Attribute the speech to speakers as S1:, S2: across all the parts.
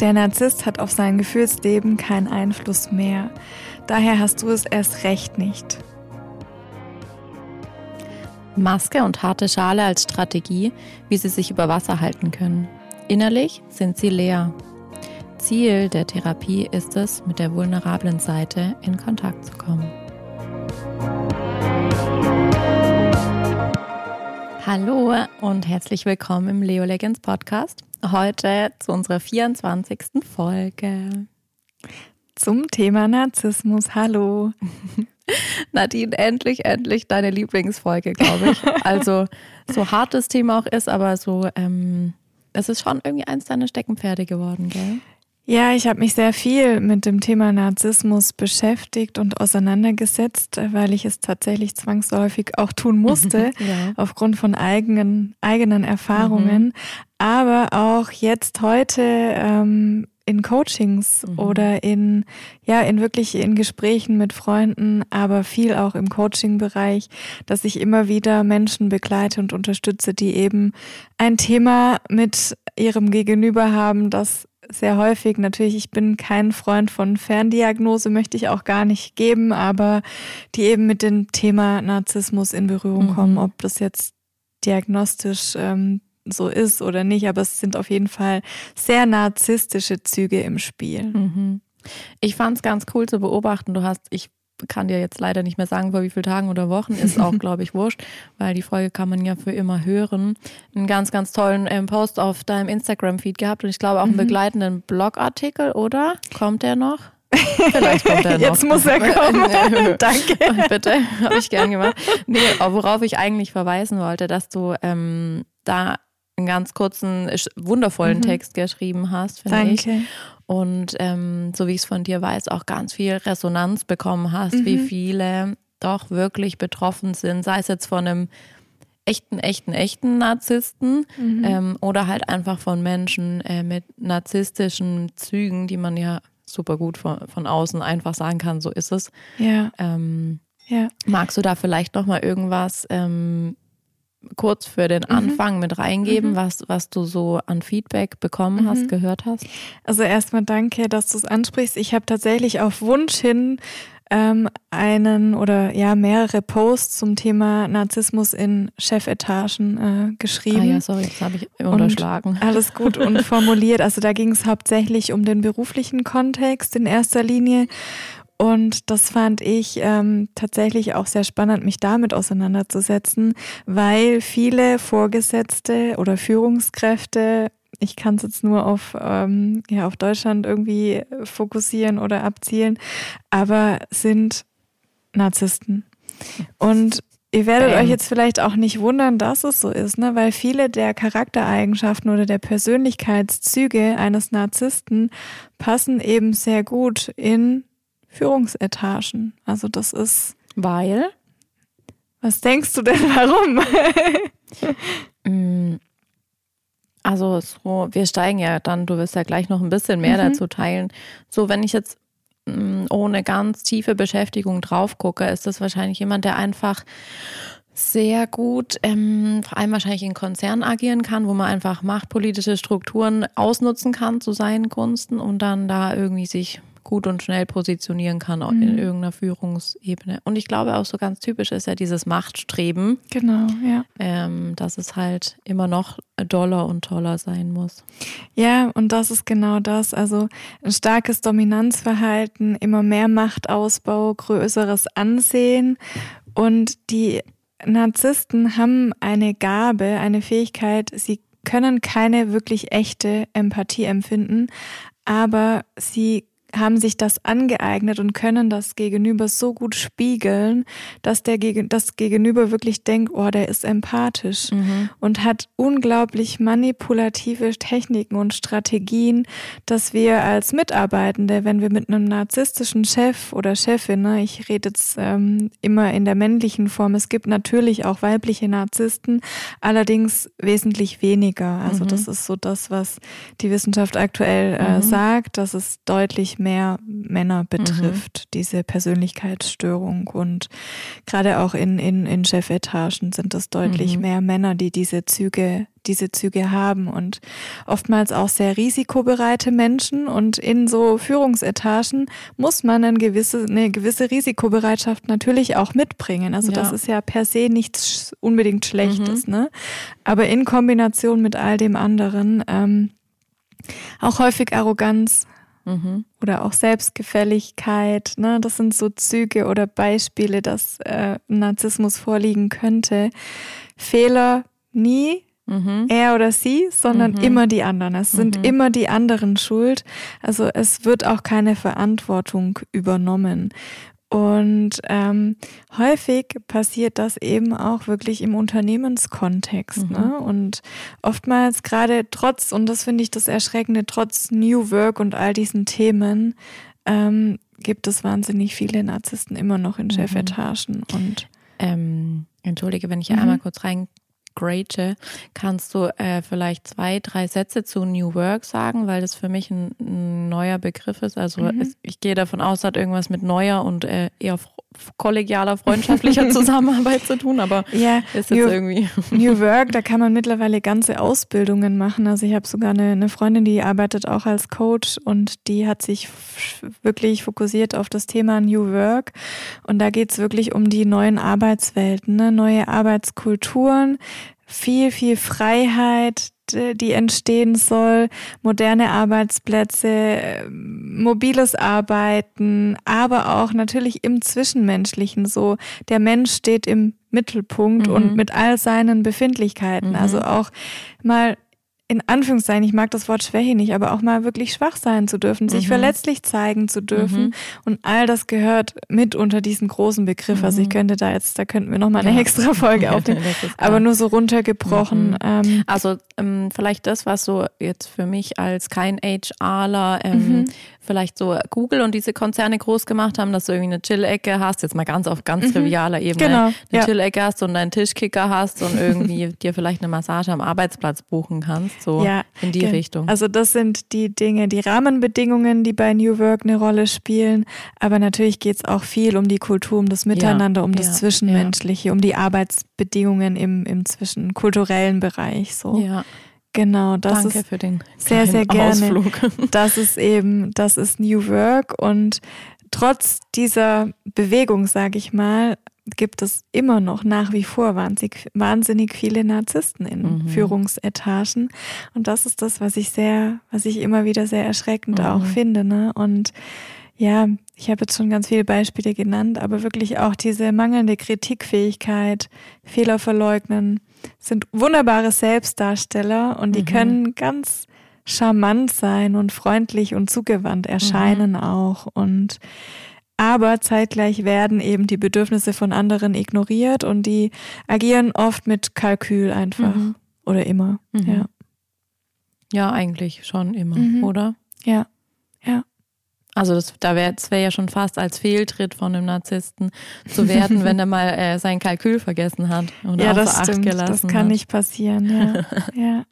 S1: Der Narzisst hat auf sein Gefühlsleben keinen Einfluss mehr. Daher hast du es erst recht nicht.
S2: Maske und harte Schale als Strategie, wie sie sich über Wasser halten können. Innerlich sind sie leer. Ziel der Therapie ist es, mit der vulnerablen Seite in Kontakt zu kommen. Hallo und herzlich willkommen im Leo Legends Podcast. Heute zu unserer 24. Folge.
S1: Zum Thema Narzissmus. Hallo.
S2: Nadine, endlich, endlich deine Lieblingsfolge, glaube ich. Also, so hart das Thema auch ist, aber so, ähm, es ist schon irgendwie eins deiner Steckenpferde geworden, gell?
S1: Ja, ich habe mich sehr viel mit dem Thema Narzissmus beschäftigt und auseinandergesetzt, weil ich es tatsächlich zwangsläufig auch tun musste, ja. aufgrund von eigenen, eigenen Erfahrungen. Mhm. Aber auch jetzt heute ähm, in Coachings mhm. oder in, ja, in wirklich in Gesprächen mit Freunden, aber viel auch im Coaching-Bereich, dass ich immer wieder Menschen begleite und unterstütze, die eben ein Thema mit ihrem Gegenüber haben, das sehr häufig. Natürlich, ich bin kein Freund von Ferndiagnose, möchte ich auch gar nicht geben, aber die eben mit dem Thema Narzissmus in Berührung mhm. kommen, ob das jetzt diagnostisch ähm, so ist oder nicht, aber es sind auf jeden Fall sehr narzisstische Züge im Spiel.
S2: Mhm. Ich fand es ganz cool zu beobachten. Du hast, ich kann dir jetzt leider nicht mehr sagen, vor wie vielen Tagen oder Wochen, ist auch, glaube ich, wurscht, weil die Folge kann man ja für immer hören. Einen ganz, ganz tollen ähm, Post auf deinem Instagram-Feed gehabt und ich glaube auch einen mhm. begleitenden Blogartikel, oder? Kommt der noch?
S1: Vielleicht kommt er noch. Jetzt muss er kommen. Danke.
S2: Bitte, habe ich gern gemacht. Nee, worauf ich eigentlich verweisen wollte, dass du ähm, da einen ganz kurzen, wundervollen mhm. Text geschrieben hast, finde ich und ähm, so wie ich es von dir weiß, auch ganz viel Resonanz bekommen hast, mhm. wie viele doch wirklich betroffen sind, sei es jetzt von einem echten, echten, echten Narzissten mhm. ähm, oder halt einfach von Menschen äh, mit narzisstischen Zügen, die man ja super gut von, von außen einfach sagen kann, so ist es.
S1: Ja. Ähm,
S2: ja. Magst du da vielleicht noch mal irgendwas ähm, kurz für den mhm. Anfang mhm. mit reingeben, mhm. was, was du so an Feedback bekommen hast, mhm. gehört hast?
S1: Also erstmal danke, dass du es ansprichst. Ich habe tatsächlich auf Wunsch hin ähm, einen oder ja mehrere Posts zum Thema Narzissmus in Chefetagen äh, geschrieben. Ah
S2: ja, sorry, das habe ich unterschlagen.
S1: Und alles gut und formuliert. Also da ging es hauptsächlich um den beruflichen Kontext in erster Linie und das fand ich ähm, tatsächlich auch sehr spannend, mich damit auseinanderzusetzen, weil viele Vorgesetzte oder Führungskräfte, ich kann es jetzt nur auf, ähm, ja, auf Deutschland irgendwie fokussieren oder abzielen, aber sind Narzissten. Und Ihr werdet Bam. euch jetzt vielleicht auch nicht wundern, dass es so ist, ne? weil viele der Charaktereigenschaften oder der Persönlichkeitszüge eines Narzissten passen eben sehr gut in Führungsetagen. Also das ist.
S2: Weil?
S1: Was denkst du denn, warum?
S2: Mm, also so, wir steigen ja dann, du wirst ja gleich noch ein bisschen mehr mhm. dazu teilen. So, wenn ich jetzt mm, ohne ganz tiefe Beschäftigung drauf gucke, ist das wahrscheinlich jemand, der einfach sehr gut, ähm, vor allem wahrscheinlich in Konzernen agieren kann, wo man einfach machtpolitische Strukturen ausnutzen kann zu seinen Gunsten und dann da irgendwie sich gut und schnell positionieren kann mhm. in irgendeiner Führungsebene. Und ich glaube auch so ganz typisch ist ja dieses Machtstreben.
S1: Genau, ja.
S2: Ähm, dass es halt immer noch doller und toller sein muss.
S1: Ja, und das ist genau das. Also ein starkes Dominanzverhalten, immer mehr Machtausbau, größeres Ansehen und die Narzissten haben eine Gabe, eine Fähigkeit, sie können keine wirklich echte Empathie empfinden, aber sie haben sich das angeeignet und können das Gegenüber so gut spiegeln, dass der Gegen das Gegenüber wirklich denkt, oh, der ist empathisch mhm. und hat unglaublich manipulative Techniken und Strategien, dass wir als Mitarbeitende, wenn wir mit einem narzisstischen Chef oder Chefin, ne, ich rede jetzt ähm, immer in der männlichen Form, es gibt natürlich auch weibliche Narzissten, allerdings wesentlich weniger. Also mhm. das ist so das, was die Wissenschaft aktuell äh, mhm. sagt, dass es deutlich mehr Männer betrifft, mhm. diese Persönlichkeitsstörung. Und gerade auch in, in, in Chefetagen sind es deutlich mhm. mehr Männer, die diese Züge, diese Züge haben und oftmals auch sehr risikobereite Menschen. Und in so Führungsetagen muss man eine gewisse, eine gewisse Risikobereitschaft natürlich auch mitbringen. Also ja. das ist ja per se nichts unbedingt Schlechtes, mhm. ne? Aber in Kombination mit all dem anderen, ähm, auch häufig Arroganz mhm. oder auch Selbstgefälligkeit. Ne? Das sind so Züge oder Beispiele, dass äh, Narzissmus vorliegen könnte. Fehler nie mhm. er oder sie, sondern mhm. immer die anderen. Es sind mhm. immer die anderen schuld. Also es wird auch keine Verantwortung übernommen. Und ähm, häufig passiert das eben auch wirklich im Unternehmenskontext. Mhm. Ne? Und oftmals gerade trotz, und das finde ich das Erschreckende, trotz New Work und all diesen Themen, ähm, gibt es wahnsinnig viele Narzissten immer noch in mhm. Chefetagen. Und
S2: ähm, entschuldige, wenn ich mhm. einmal kurz rein Rachel, kannst du äh, vielleicht zwei, drei Sätze zu New Work sagen, weil das für mich ein, ein neuer Begriff ist. Also mhm. es, ich gehe davon aus, hat irgendwas mit neuer und äh, eher kollegialer, freundschaftlicher Zusammenarbeit zu tun, aber
S1: ja, ist jetzt New, irgendwie. New Work, da kann man mittlerweile ganze Ausbildungen machen. Also ich habe sogar eine, eine Freundin, die arbeitet auch als Coach und die hat sich wirklich fokussiert auf das Thema New Work. Und da geht es wirklich um die neuen Arbeitswelten, ne? neue Arbeitskulturen, viel, viel Freiheit, die entstehen soll, moderne Arbeitsplätze, mobiles Arbeiten, aber auch natürlich im Zwischenmenschlichen so. Der Mensch steht im Mittelpunkt mhm. und mit all seinen Befindlichkeiten. Also mhm. Also auch mal in Anführungszeichen, ich mag das Wort Schwäche nicht, aber auch mal wirklich schwach sein zu dürfen, sich mhm. verletzlich zeigen zu dürfen. Mhm. Und all das gehört mit unter diesen großen Begriff. Mhm. Also ich mhm. könnte da jetzt, da könnten wir nochmal eine ja. extra Folge aufnehmen. aber nur so runtergebrochen. Mhm.
S2: Ähm, also ähm, vielleicht das, was so jetzt für mich als kein HRler ähm, vielleicht so Google und diese Konzerne groß gemacht haben, dass du irgendwie eine Chill-Ecke hast, jetzt mal ganz auf ganz mhm. trivialer Ebene, genau, eine ja. Chill-Ecke hast und einen Tischkicker hast und irgendwie dir vielleicht eine Massage am Arbeitsplatz buchen kannst, so ja, in die Richtung.
S1: Also das sind die Dinge, die Rahmenbedingungen, die bei New Work eine Rolle spielen, aber natürlich geht es auch viel um die Kultur, um das Miteinander, ja, um das Zwischenmenschliche, um die Arbeitsbedingungen im, im zwischenkulturellen Bereich, so. Ja. Genau, das
S2: Danke
S1: ist
S2: für den
S1: sehr, sehr gerne. Ausflug. Das ist eben, das ist New Work und trotz dieser Bewegung, sage ich mal, gibt es immer noch nach wie vor wahnsinnig, wahnsinnig viele Narzissten in mhm. Führungsetagen. Und das ist das, was ich sehr, was ich immer wieder sehr erschreckend mhm. auch finde. Ne? Und ja, ich habe jetzt schon ganz viele Beispiele genannt, aber wirklich auch diese mangelnde Kritikfähigkeit, Fehler verleugnen, sind wunderbare Selbstdarsteller und die mhm. können ganz charmant sein und freundlich und zugewandt erscheinen mhm. auch und aber zeitgleich werden eben die Bedürfnisse von anderen ignoriert und die agieren oft mit Kalkül einfach mhm. oder immer. Mhm. Ja.
S2: Ja, eigentlich schon immer, mhm. oder?
S1: Ja, ja.
S2: Also das, da wäre wär ja schon fast als Fehltritt von einem Narzissten zu werden, wenn er mal äh, sein Kalkül vergessen hat
S1: und ja, das stimmt. Das kann hat. nicht passieren, ja. ja.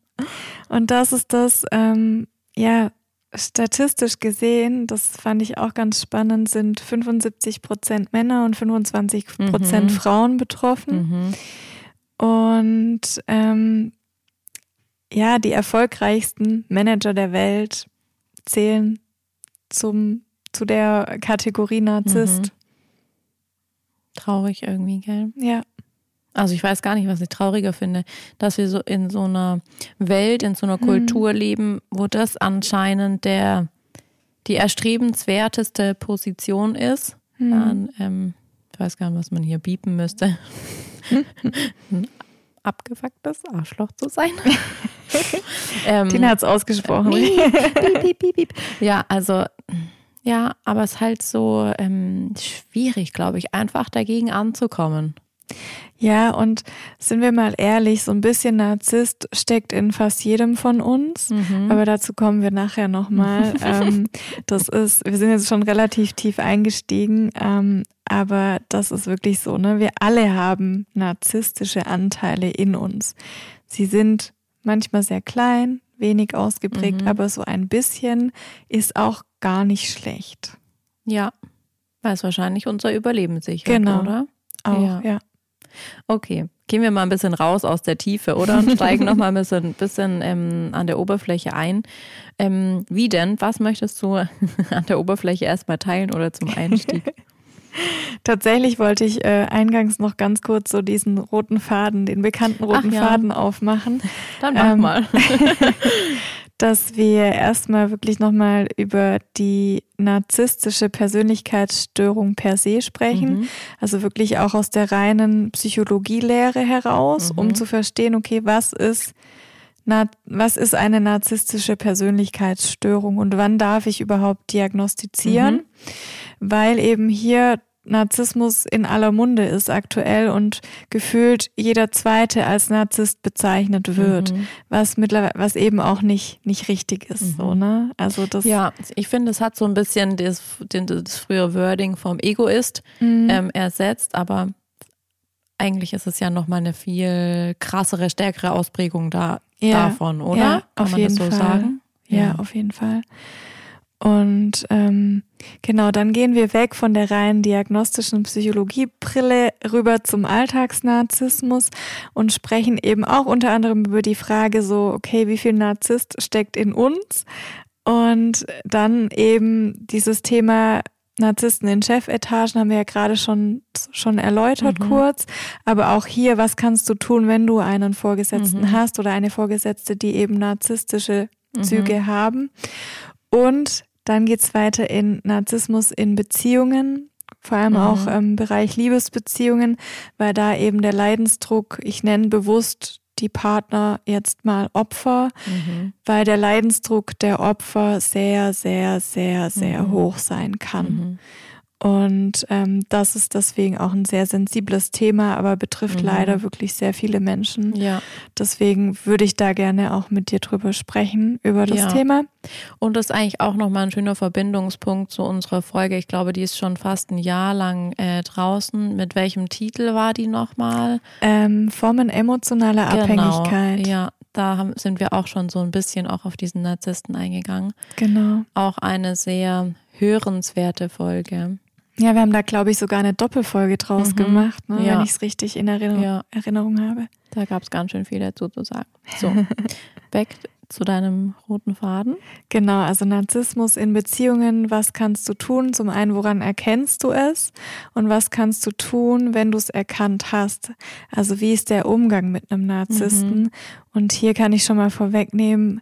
S1: Und das ist das, ähm, ja, statistisch gesehen, das fand ich auch ganz spannend, sind 75 Prozent Männer und 25 Prozent mhm. Frauen betroffen. Mhm. Und ähm, ja, die erfolgreichsten Manager der Welt zählen zum, zu der Kategorie Narzisst. Mhm.
S2: Traurig irgendwie, gell?
S1: Ja.
S2: Also ich weiß gar nicht, was ich trauriger finde, dass wir so in so einer Welt, in so einer mhm. Kultur leben, wo das anscheinend der die erstrebenswerteste Position ist. Mhm. Dann, ähm, ich weiß gar nicht, was man hier biepen müsste. Ein abgefucktes Arschloch zu sein.
S1: ähm, Tina hat es ausgesprochen. Piep,
S2: piep, piep, ja, also ja, aber es ist halt so ähm, schwierig, glaube ich, einfach dagegen anzukommen.
S1: Ja, und sind wir mal ehrlich, so ein bisschen Narzisst steckt in fast jedem von uns, mhm. aber dazu kommen wir nachher nochmal. ähm, das ist, wir sind jetzt schon relativ tief eingestiegen, ähm, aber das ist wirklich so, ne? Wir alle haben narzisstische Anteile in uns. Sie sind manchmal sehr klein, wenig ausgeprägt, mhm. aber so ein bisschen ist auch gar nicht schlecht.
S2: Ja, weil es wahrscheinlich unser Überleben sichert,
S1: genau.
S2: oder?
S1: Auch, ja. ja.
S2: Okay, gehen wir mal ein bisschen raus aus der Tiefe, oder? Und steigen noch mal ein bisschen, bisschen ähm, an der Oberfläche ein. Ähm, wie denn? Was möchtest du an der Oberfläche erstmal teilen oder zum Einstieg?
S1: Tatsächlich wollte ich äh, eingangs noch ganz kurz so diesen roten Faden, den bekannten roten ja. Faden aufmachen.
S2: Dann mach ähm, mal.
S1: Dass wir erstmal wirklich nochmal über die narzisstische Persönlichkeitsstörung per se sprechen. Mhm. Also wirklich auch aus der reinen Psychologielehre heraus, mhm. um zu verstehen, okay, was ist, was ist eine narzisstische Persönlichkeitsstörung und wann darf ich überhaupt diagnostizieren? Mhm. Weil eben hier Narzissmus in aller Munde ist aktuell und gefühlt jeder Zweite als Narzisst bezeichnet wird, mhm. was mittlerweile, was eben auch nicht, nicht richtig ist, mhm. so, ne?
S2: Also das. Ja, ich finde, es hat so ein bisschen das, das frühe Wording vom Egoist mhm. ähm, ersetzt, aber eigentlich ist es ja nochmal eine viel krassere, stärkere Ausprägung da, ja. davon, oder?
S1: Ja, Kann auf man jeden das so Fall. sagen? Ja, ja, auf jeden Fall. Und ähm, genau, dann gehen wir weg von der rein diagnostischen Psychologiebrille rüber zum Alltagsnarzissmus und sprechen eben auch unter anderem über die Frage so, okay, wie viel Narzisst steckt in uns? Und dann eben dieses Thema Narzissten in Chefetagen haben wir ja gerade schon, schon erläutert mhm. kurz. Aber auch hier, was kannst du tun, wenn du einen Vorgesetzten mhm. hast oder eine Vorgesetzte, die eben narzisstische Züge mhm. haben? Und dann geht's weiter in Narzissmus in Beziehungen, vor allem mhm. auch im Bereich Liebesbeziehungen, weil da eben der Leidensdruck, ich nenne bewusst die Partner jetzt mal Opfer, mhm. weil der Leidensdruck der Opfer sehr, sehr, sehr, sehr mhm. hoch sein kann. Und ähm, das ist deswegen auch ein sehr sensibles Thema, aber betrifft mhm. leider wirklich sehr viele Menschen.
S2: Ja.
S1: Deswegen würde ich da gerne auch mit dir drüber sprechen, über das ja. Thema.
S2: Und das ist eigentlich auch nochmal ein schöner Verbindungspunkt zu unserer Folge. Ich glaube, die ist schon fast ein Jahr lang äh, draußen. Mit welchem Titel war die nochmal?
S1: Ähm, Formen emotionaler genau. Abhängigkeit.
S2: Ja, da haben, sind wir auch schon so ein bisschen auch auf diesen Narzissten eingegangen.
S1: Genau.
S2: Auch eine sehr hörenswerte Folge.
S1: Ja, wir haben da, glaube ich, sogar eine Doppelfolge draus mhm. gemacht, ne, ja. wenn ich es richtig in Erinnerung, ja. Erinnerung habe.
S2: Da gab es ganz schön viel dazu zu sagen. So, back zu deinem roten Faden.
S1: Genau, also Narzissmus in Beziehungen, was kannst du tun? Zum einen, woran erkennst du es? Und was kannst du tun, wenn du es erkannt hast? Also wie ist der Umgang mit einem Narzissten? Mhm. Und hier kann ich schon mal vorwegnehmen,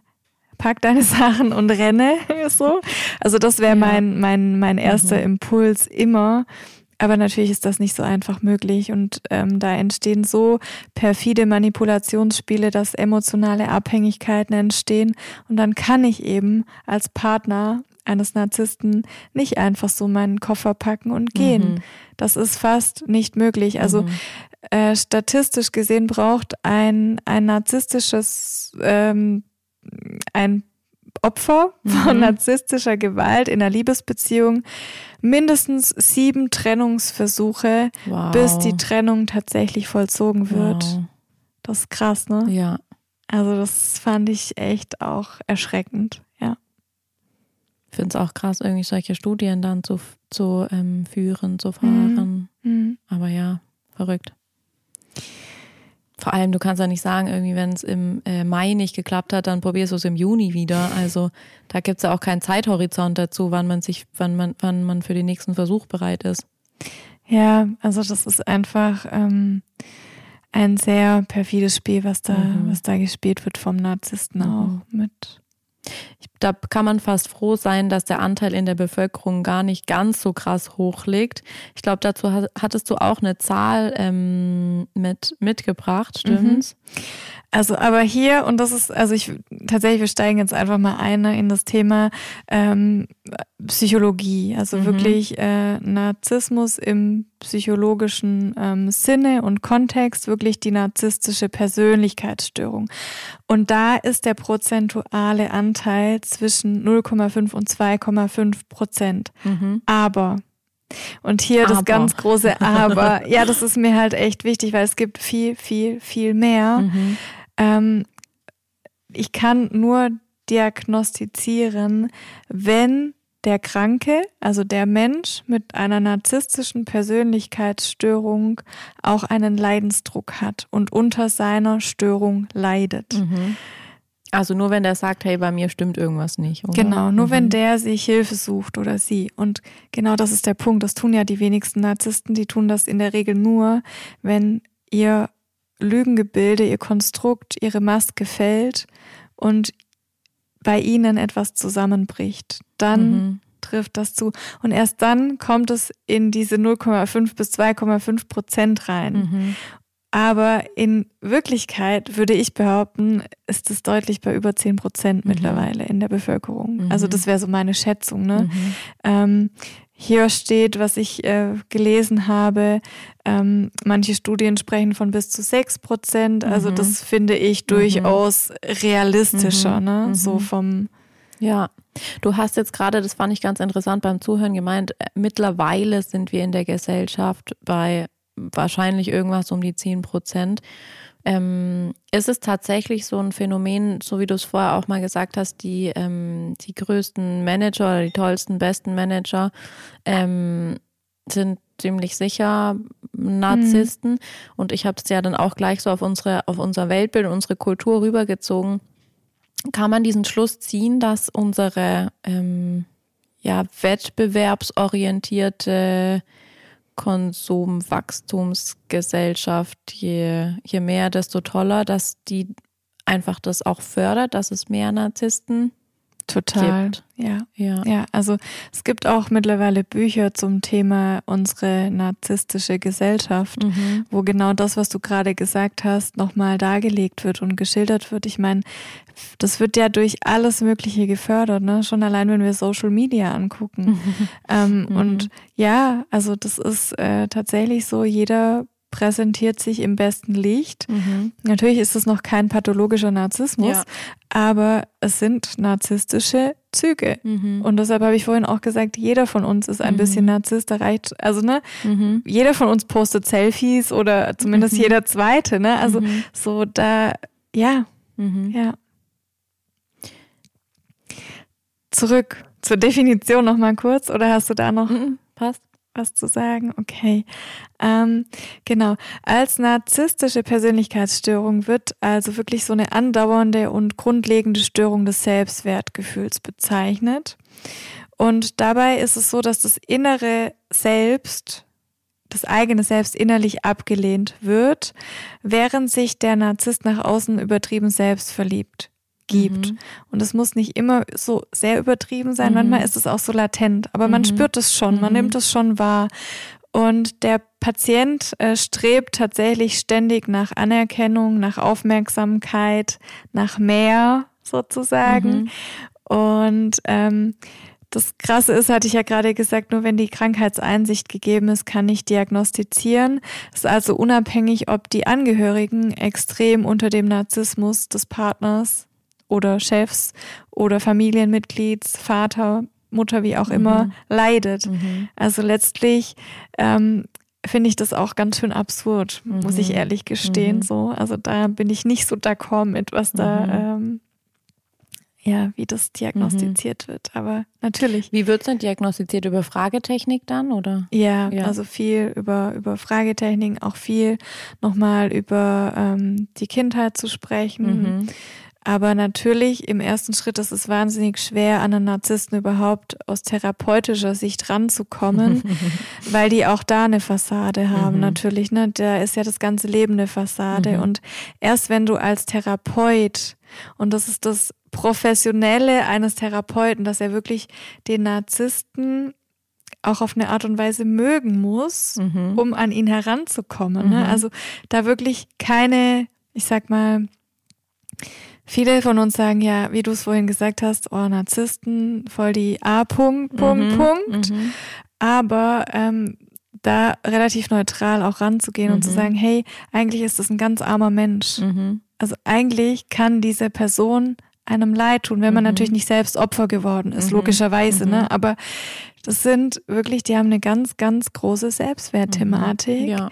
S1: pack deine Sachen und renne. so. Also das wäre ja. mein, mein, mein erster mhm. Impuls immer. Aber natürlich ist das nicht so einfach möglich und ähm, da entstehen so perfide Manipulationsspiele, dass emotionale Abhängigkeiten entstehen und dann kann ich eben als Partner eines Narzissten nicht einfach so meinen Koffer packen und gehen. Mhm. Das ist fast nicht möglich. Also mhm. äh, statistisch gesehen braucht ein, ein narzisstisches ähm, ein Opfer von mhm. narzisstischer Gewalt in einer Liebesbeziehung mindestens sieben Trennungsversuche, wow. bis die Trennung tatsächlich vollzogen wird. Wow. Das ist krass, ne?
S2: Ja.
S1: Also das fand ich echt auch erschreckend, ja.
S2: Ich finde es auch krass, irgendwie solche Studien dann zu, zu ähm, führen, zu fahren. Mhm. mhm. Aber ja, verrückt. Vor allem, du kannst ja nicht sagen, irgendwie, wenn es im äh, Mai nicht geklappt hat, dann probierst du es im Juni wieder. Also da gibt es ja auch keinen Zeithorizont dazu, wann man sich, wann man, wann man für den nächsten Versuch bereit ist.
S1: Ja, also das ist einfach ähm, ein sehr perfides Spiel, was da, mhm. was da gespielt wird vom Narzissten mhm. auch mit
S2: da kann man fast froh sein, dass der Anteil in der Bevölkerung gar nicht ganz so krass hoch liegt. Ich glaube, dazu hattest du auch eine Zahl ähm, mit, mitgebracht, stimmt's? Mhm.
S1: Also, aber hier, und das ist, also ich tatsächlich, wir steigen jetzt einfach mal ein ne, in das Thema ähm, Psychologie, also mhm. wirklich äh, Narzissmus im psychologischen ähm, Sinne und Kontext, wirklich die narzisstische Persönlichkeitsstörung. Und da ist der prozentuale Anteil zwischen 0,5 und 2,5 Prozent. Mhm. Aber und hier aber. das ganz große Aber. Ja, das ist mir halt echt wichtig, weil es gibt viel, viel, viel mehr. Mhm. Ähm, ich kann nur diagnostizieren, wenn der Kranke, also der Mensch mit einer narzisstischen Persönlichkeitsstörung auch einen Leidensdruck hat und unter seiner Störung leidet. Mhm.
S2: Also nur wenn der sagt, hey, bei mir stimmt irgendwas nicht.
S1: Oder? Genau, nur mhm. wenn der sich Hilfe sucht oder sie. Und genau das ist der Punkt. Das tun ja die wenigsten Narzissten. Die tun das in der Regel nur, wenn ihr Lügengebilde, ihr Konstrukt, ihre Maske fällt und bei ihnen etwas zusammenbricht. Dann mhm. trifft das zu. Und erst dann kommt es in diese 0,5 bis 2,5 Prozent rein. Mhm. Aber in Wirklichkeit würde ich behaupten, ist es deutlich bei über 10 Prozent mhm. mittlerweile in der Bevölkerung. Mhm. Also das wäre so meine Schätzung. Ne? Mhm. Ähm, hier steht, was ich äh, gelesen habe, ähm, manche Studien sprechen von bis zu 6 Prozent. Also das mhm. finde ich mhm. durchaus realistischer, ne? so vom...
S2: Ja, du hast jetzt gerade, das fand ich ganz interessant beim Zuhören gemeint, äh, mittlerweile sind wir in der Gesellschaft bei wahrscheinlich irgendwas um die 10 Prozent. Ähm, ist es tatsächlich so ein Phänomen, so wie du es vorher auch mal gesagt hast, die, ähm, die größten Manager oder die tollsten, besten Manager ähm, sind ziemlich sicher Narzissten. Mhm. Und ich habe es ja dann auch gleich so auf unsere, auf unser Weltbild, unsere Kultur rübergezogen. Kann man diesen Schluss ziehen, dass unsere ähm, ja, wettbewerbsorientierte Konsumwachstumsgesellschaft, je, je mehr, desto toller, dass die einfach das auch fördert, dass es mehr Narzissten
S1: Total. Gibt. Ja. ja. Ja, also es gibt auch mittlerweile Bücher zum Thema unsere narzisstische Gesellschaft, mhm. wo genau das, was du gerade gesagt hast, nochmal dargelegt wird und geschildert wird. Ich meine, das wird ja durch alles Mögliche gefördert, ne? Schon allein, wenn wir Social Media angucken. Mhm. Ähm, mhm. Und ja, also das ist äh, tatsächlich so, jeder präsentiert sich im besten Licht. Mhm. Natürlich ist es noch kein pathologischer Narzissmus, ja. aber es sind narzisstische Züge. Mhm. Und deshalb habe ich vorhin auch gesagt, jeder von uns ist ein mhm. bisschen Narzisst. Da reicht, also ne, mhm. jeder von uns postet Selfies oder zumindest mhm. jeder zweite, ne? Also mhm. so da, ja, ja. Zurück zur Definition nochmal kurz, oder hast du da noch? Passt was zu sagen? Okay. Ähm, genau. Als narzisstische Persönlichkeitsstörung wird also wirklich so eine andauernde und grundlegende Störung des Selbstwertgefühls bezeichnet. Und dabei ist es so, dass das innere Selbst, das eigene Selbst innerlich abgelehnt wird, während sich der Narzisst nach außen übertrieben selbst verliebt gibt. Mhm. Und es muss nicht immer so sehr übertrieben sein, mhm. manchmal ist es auch so latent, aber man mhm. spürt es schon, man mhm. nimmt es schon wahr. Und der Patient äh, strebt tatsächlich ständig nach Anerkennung, nach Aufmerksamkeit, nach mehr sozusagen. Mhm. Und ähm, das Krasse ist, hatte ich ja gerade gesagt, nur wenn die Krankheitseinsicht gegeben ist, kann ich diagnostizieren. Es ist also unabhängig, ob die Angehörigen extrem unter dem Narzissmus des Partners oder Chefs oder Familienmitglieds, Vater, Mutter, wie auch immer, mhm. leidet. Mhm. Also letztlich ähm, finde ich das auch ganz schön absurd, mhm. muss ich mhm. ehrlich gestehen. Mhm. So, also da bin ich nicht so d'accord mit, was da mhm. ähm, ja, wie das diagnostiziert wird. Aber natürlich.
S2: Wie wird es denn diagnostiziert? Über Fragetechnik dann, oder?
S1: Ja, ja, also viel über, über Fragetechnik, auch viel nochmal über ähm, die Kindheit zu sprechen. Mhm. Aber natürlich im ersten Schritt ist es wahnsinnig schwer, an einen Narzissten überhaupt aus therapeutischer Sicht ranzukommen, weil die auch da eine Fassade haben. Mhm. Natürlich, ne? Da ist ja das ganze Leben eine Fassade. Mhm. Und erst wenn du als Therapeut, und das ist das Professionelle eines Therapeuten, dass er wirklich den Narzissten auch auf eine Art und Weise mögen muss, mhm. um an ihn heranzukommen. Ne? Mhm. Also da wirklich keine, ich sag mal, Viele von uns sagen ja, wie du es vorhin gesagt hast, oh, Narzissten, voll die A-Punkt, Punkt, mhm, Punkt. Mhm. Aber ähm, da relativ neutral auch ranzugehen mhm. und zu mhm. sagen, hey, eigentlich ist das ein ganz armer Mensch. Mhm. Also eigentlich kann diese Person einem leid tun, wenn man mhm. natürlich nicht selbst Opfer geworden ist, logischerweise, ne? Aber das sind wirklich, die haben eine ganz, ganz große Selbstwertthematik. Ja.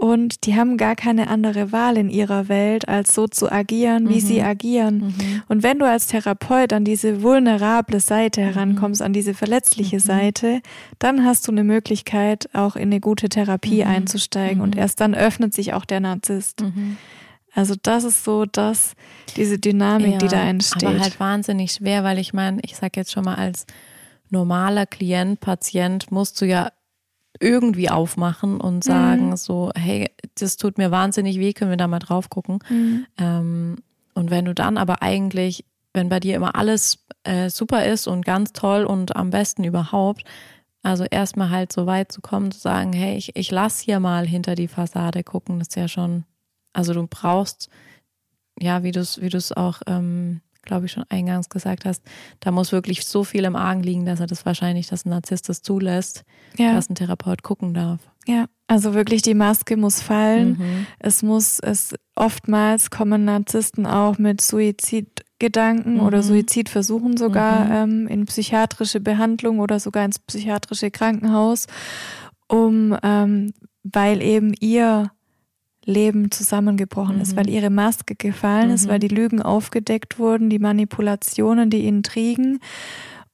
S1: Und die haben gar keine andere Wahl in ihrer Welt, als so zu agieren, wie mhm. sie agieren. Mhm. Und wenn du als Therapeut an diese vulnerable Seite herankommst, mhm. an diese verletzliche mhm. Seite, dann hast du eine Möglichkeit, auch in eine gute Therapie mhm. einzusteigen. Und erst dann öffnet sich auch der Narzisst. Also das ist so das, diese Dynamik, ja, die da entsteht.
S2: Aber halt wahnsinnig schwer, weil ich meine, ich sag jetzt schon mal als normaler Klient, Patient musst du ja irgendwie aufmachen und sagen mhm. so, hey, das tut mir wahnsinnig weh, können wir da mal drauf gucken. Mhm. Ähm, und wenn du dann aber eigentlich, wenn bei dir immer alles äh, super ist und ganz toll und am besten überhaupt, also erstmal halt so weit zu kommen, zu sagen, hey, ich, ich lass hier mal hinter die Fassade gucken, das ist ja schon, also du brauchst, ja, wie du es wie du's auch ähm, glaube ich, schon eingangs gesagt hast, da muss wirklich so viel im Argen liegen, dass er das wahrscheinlich, dass ein Narzisst das zulässt, ja. dass ein Therapeut gucken darf.
S1: Ja, also wirklich die Maske muss fallen. Mhm. Es muss, es oftmals kommen Narzissten auch mit Suizidgedanken mhm. oder Suizidversuchen sogar mhm. ähm, in psychiatrische Behandlung oder sogar ins psychiatrische Krankenhaus, um ähm, weil eben ihr Leben zusammengebrochen mhm. ist, weil ihre Maske gefallen mhm. ist, weil die Lügen aufgedeckt wurden, die Manipulationen, die Intrigen.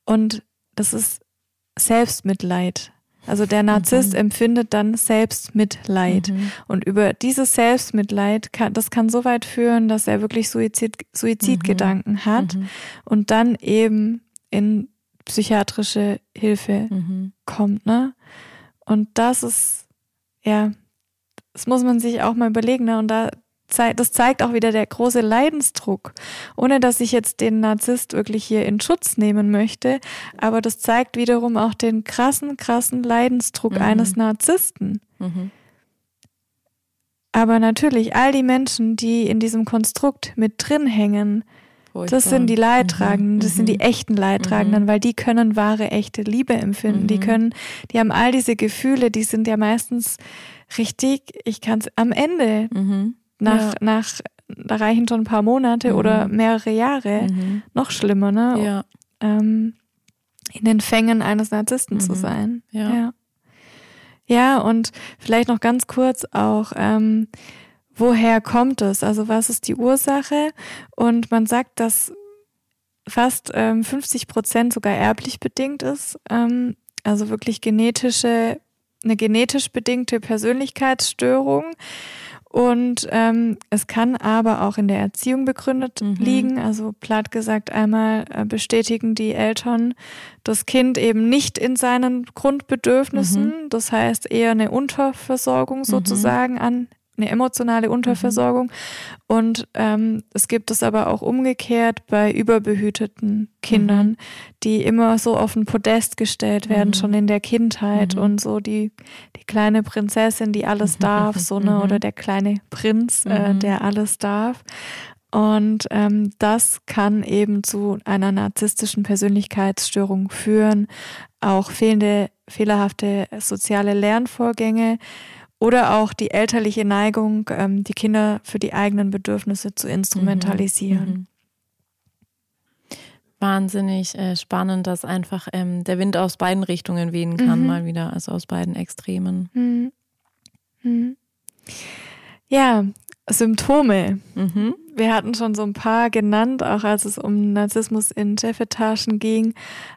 S1: Und das ist Selbstmitleid. Also der Narzisst mhm. empfindet dann Selbstmitleid. Mhm. Und über dieses Selbstmitleid kann, das kann so weit führen, dass er wirklich Suizid, Suizidgedanken mhm. hat mhm. und dann eben in psychiatrische Hilfe kommt, ne? Und das ist, ja, das muss man sich auch mal überlegen. Ne? Und da das zeigt auch wieder der große Leidensdruck, ohne dass ich jetzt den Narzisst wirklich hier in Schutz nehmen möchte. Aber das zeigt wiederum auch den krassen, krassen Leidensdruck mhm. eines Narzissten. Mhm. Aber natürlich, all die Menschen, die in diesem Konstrukt mit drin hängen, das sind die Leidtragenden, mhm. das sind die mhm. echten Leidtragenden, mhm. weil die können wahre, echte Liebe empfinden. Die mhm. können, die haben all diese Gefühle, die sind ja meistens richtig, ich kann es am Ende, mhm. nach, ja. nach, da reichen schon ein paar Monate mhm. oder mehrere Jahre, mhm. noch schlimmer, ne? Ja. Ähm, in den Fängen eines Narzissten zu mhm. sein. Ja. ja. Ja, und vielleicht noch ganz kurz auch, ähm, woher kommt es? Also was ist die Ursache? Und man sagt, dass fast ähm, 50 Prozent sogar erblich bedingt ist. Ähm, also wirklich genetische eine genetisch bedingte Persönlichkeitsstörung. Und ähm, es kann aber auch in der Erziehung begründet mhm. liegen. Also platt gesagt, einmal äh, bestätigen die Eltern das Kind eben nicht in seinen Grundbedürfnissen. Mhm. Das heißt eher eine Unterversorgung mhm. sozusagen mhm. an eine emotionale Unterversorgung. Mhm. Und ähm, es gibt es aber auch umgekehrt bei überbehüteten Kindern, mhm. die immer so auf ein Podest gestellt werden, mhm. schon in der Kindheit mhm. und so die, die kleine Prinzessin, die alles darf, so ne, oder der kleine Prinz, äh, der alles darf. Und ähm, das kann eben zu einer narzisstischen Persönlichkeitsstörung führen. Auch fehlende, fehlerhafte soziale Lernvorgänge, oder auch die elterliche Neigung, ähm, die Kinder für die eigenen Bedürfnisse zu instrumentalisieren. Mhm. mhm.
S2: Wahnsinnig äh, spannend, dass einfach ähm, der Wind aus beiden Richtungen wehen kann, mhm. mal wieder, also aus beiden Extremen.
S1: Mhm. mhm. Ja, Symptome. Mhm. Wir hatten schon so ein paar genannt, auch als es um Narzissmus in Chefetagen ging,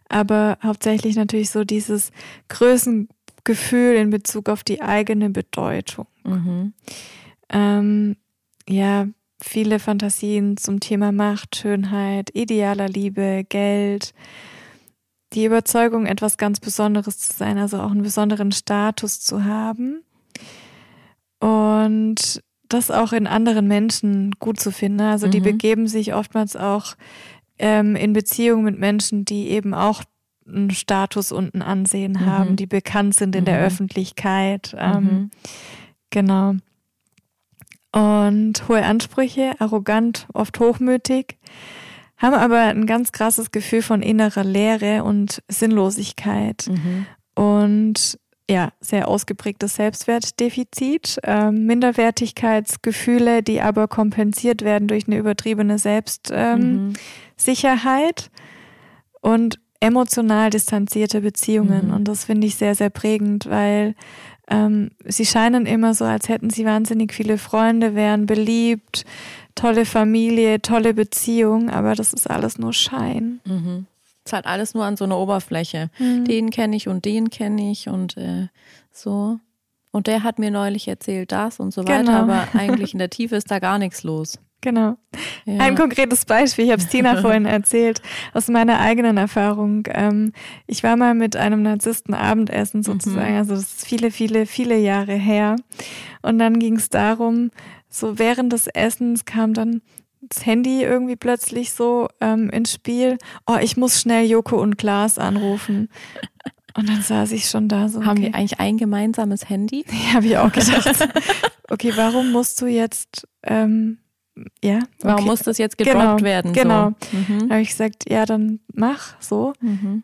S1: aber hauptsächlich natürlich so dieses Größen Gefühl in Bezug auf die eigene Bedeutung. Mhm. Ähm, ja, viele Fantasien zum Thema Macht, Schönheit, idealer Liebe, Geld, die Überzeugung, etwas ganz Besonderes zu sein, also auch einen besonderen Status zu haben. Und das auch in anderen Menschen gut zu finden. Also die mhm. begeben sich oftmals auch ähm, in Beziehungen mit Menschen, die eben auch einen Status und ein Ansehen mhm. haben, die bekannt sind in mhm. der Öffentlichkeit. Ähm, mhm. Genau. Und hohe Ansprüche, arrogant, oft hochmütig, haben aber ein ganz krasses Gefühl von innerer Leere und Sinnlosigkeit. Mhm. Und ja, sehr ausgeprägtes Selbstwertdefizit, äh, Minderwertigkeitsgefühle, die aber kompensiert werden durch eine übertriebene Selbstsicherheit ähm, mhm. und emotional distanzierte Beziehungen. Mhm. Und das finde ich sehr, sehr prägend, weil ähm, sie scheinen immer so, als hätten sie wahnsinnig viele Freunde, wären beliebt, tolle Familie, tolle Beziehung, aber das ist alles nur Schein.
S2: Mhm. ist halt alles nur an so einer Oberfläche. Mhm. Den kenne ich und den kenne ich und äh, so. Und der hat mir neulich erzählt das und so weiter, genau. aber eigentlich in der Tiefe ist da gar nichts los.
S1: Genau. Ja. Ein konkretes Beispiel, ich habe es Tina vorhin erzählt, aus meiner eigenen Erfahrung. Ähm, ich war mal mit einem Narzissten Abendessen sozusagen, mhm. also das ist viele, viele, viele Jahre her. Und dann ging es darum, so während des Essens kam dann das Handy irgendwie plötzlich so ähm, ins Spiel. Oh, ich muss schnell Joko und Klaas anrufen. Und dann saß ich schon da so.
S2: Okay. Haben die eigentlich ein gemeinsames Handy?
S1: Ja, habe ich auch gedacht. okay, warum musst du jetzt ähm, ja.
S2: Warum muss das jetzt gedroppt
S1: genau,
S2: werden?
S1: Genau. So? Mhm. Da habe ich gesagt, ja, dann mach so. Mhm.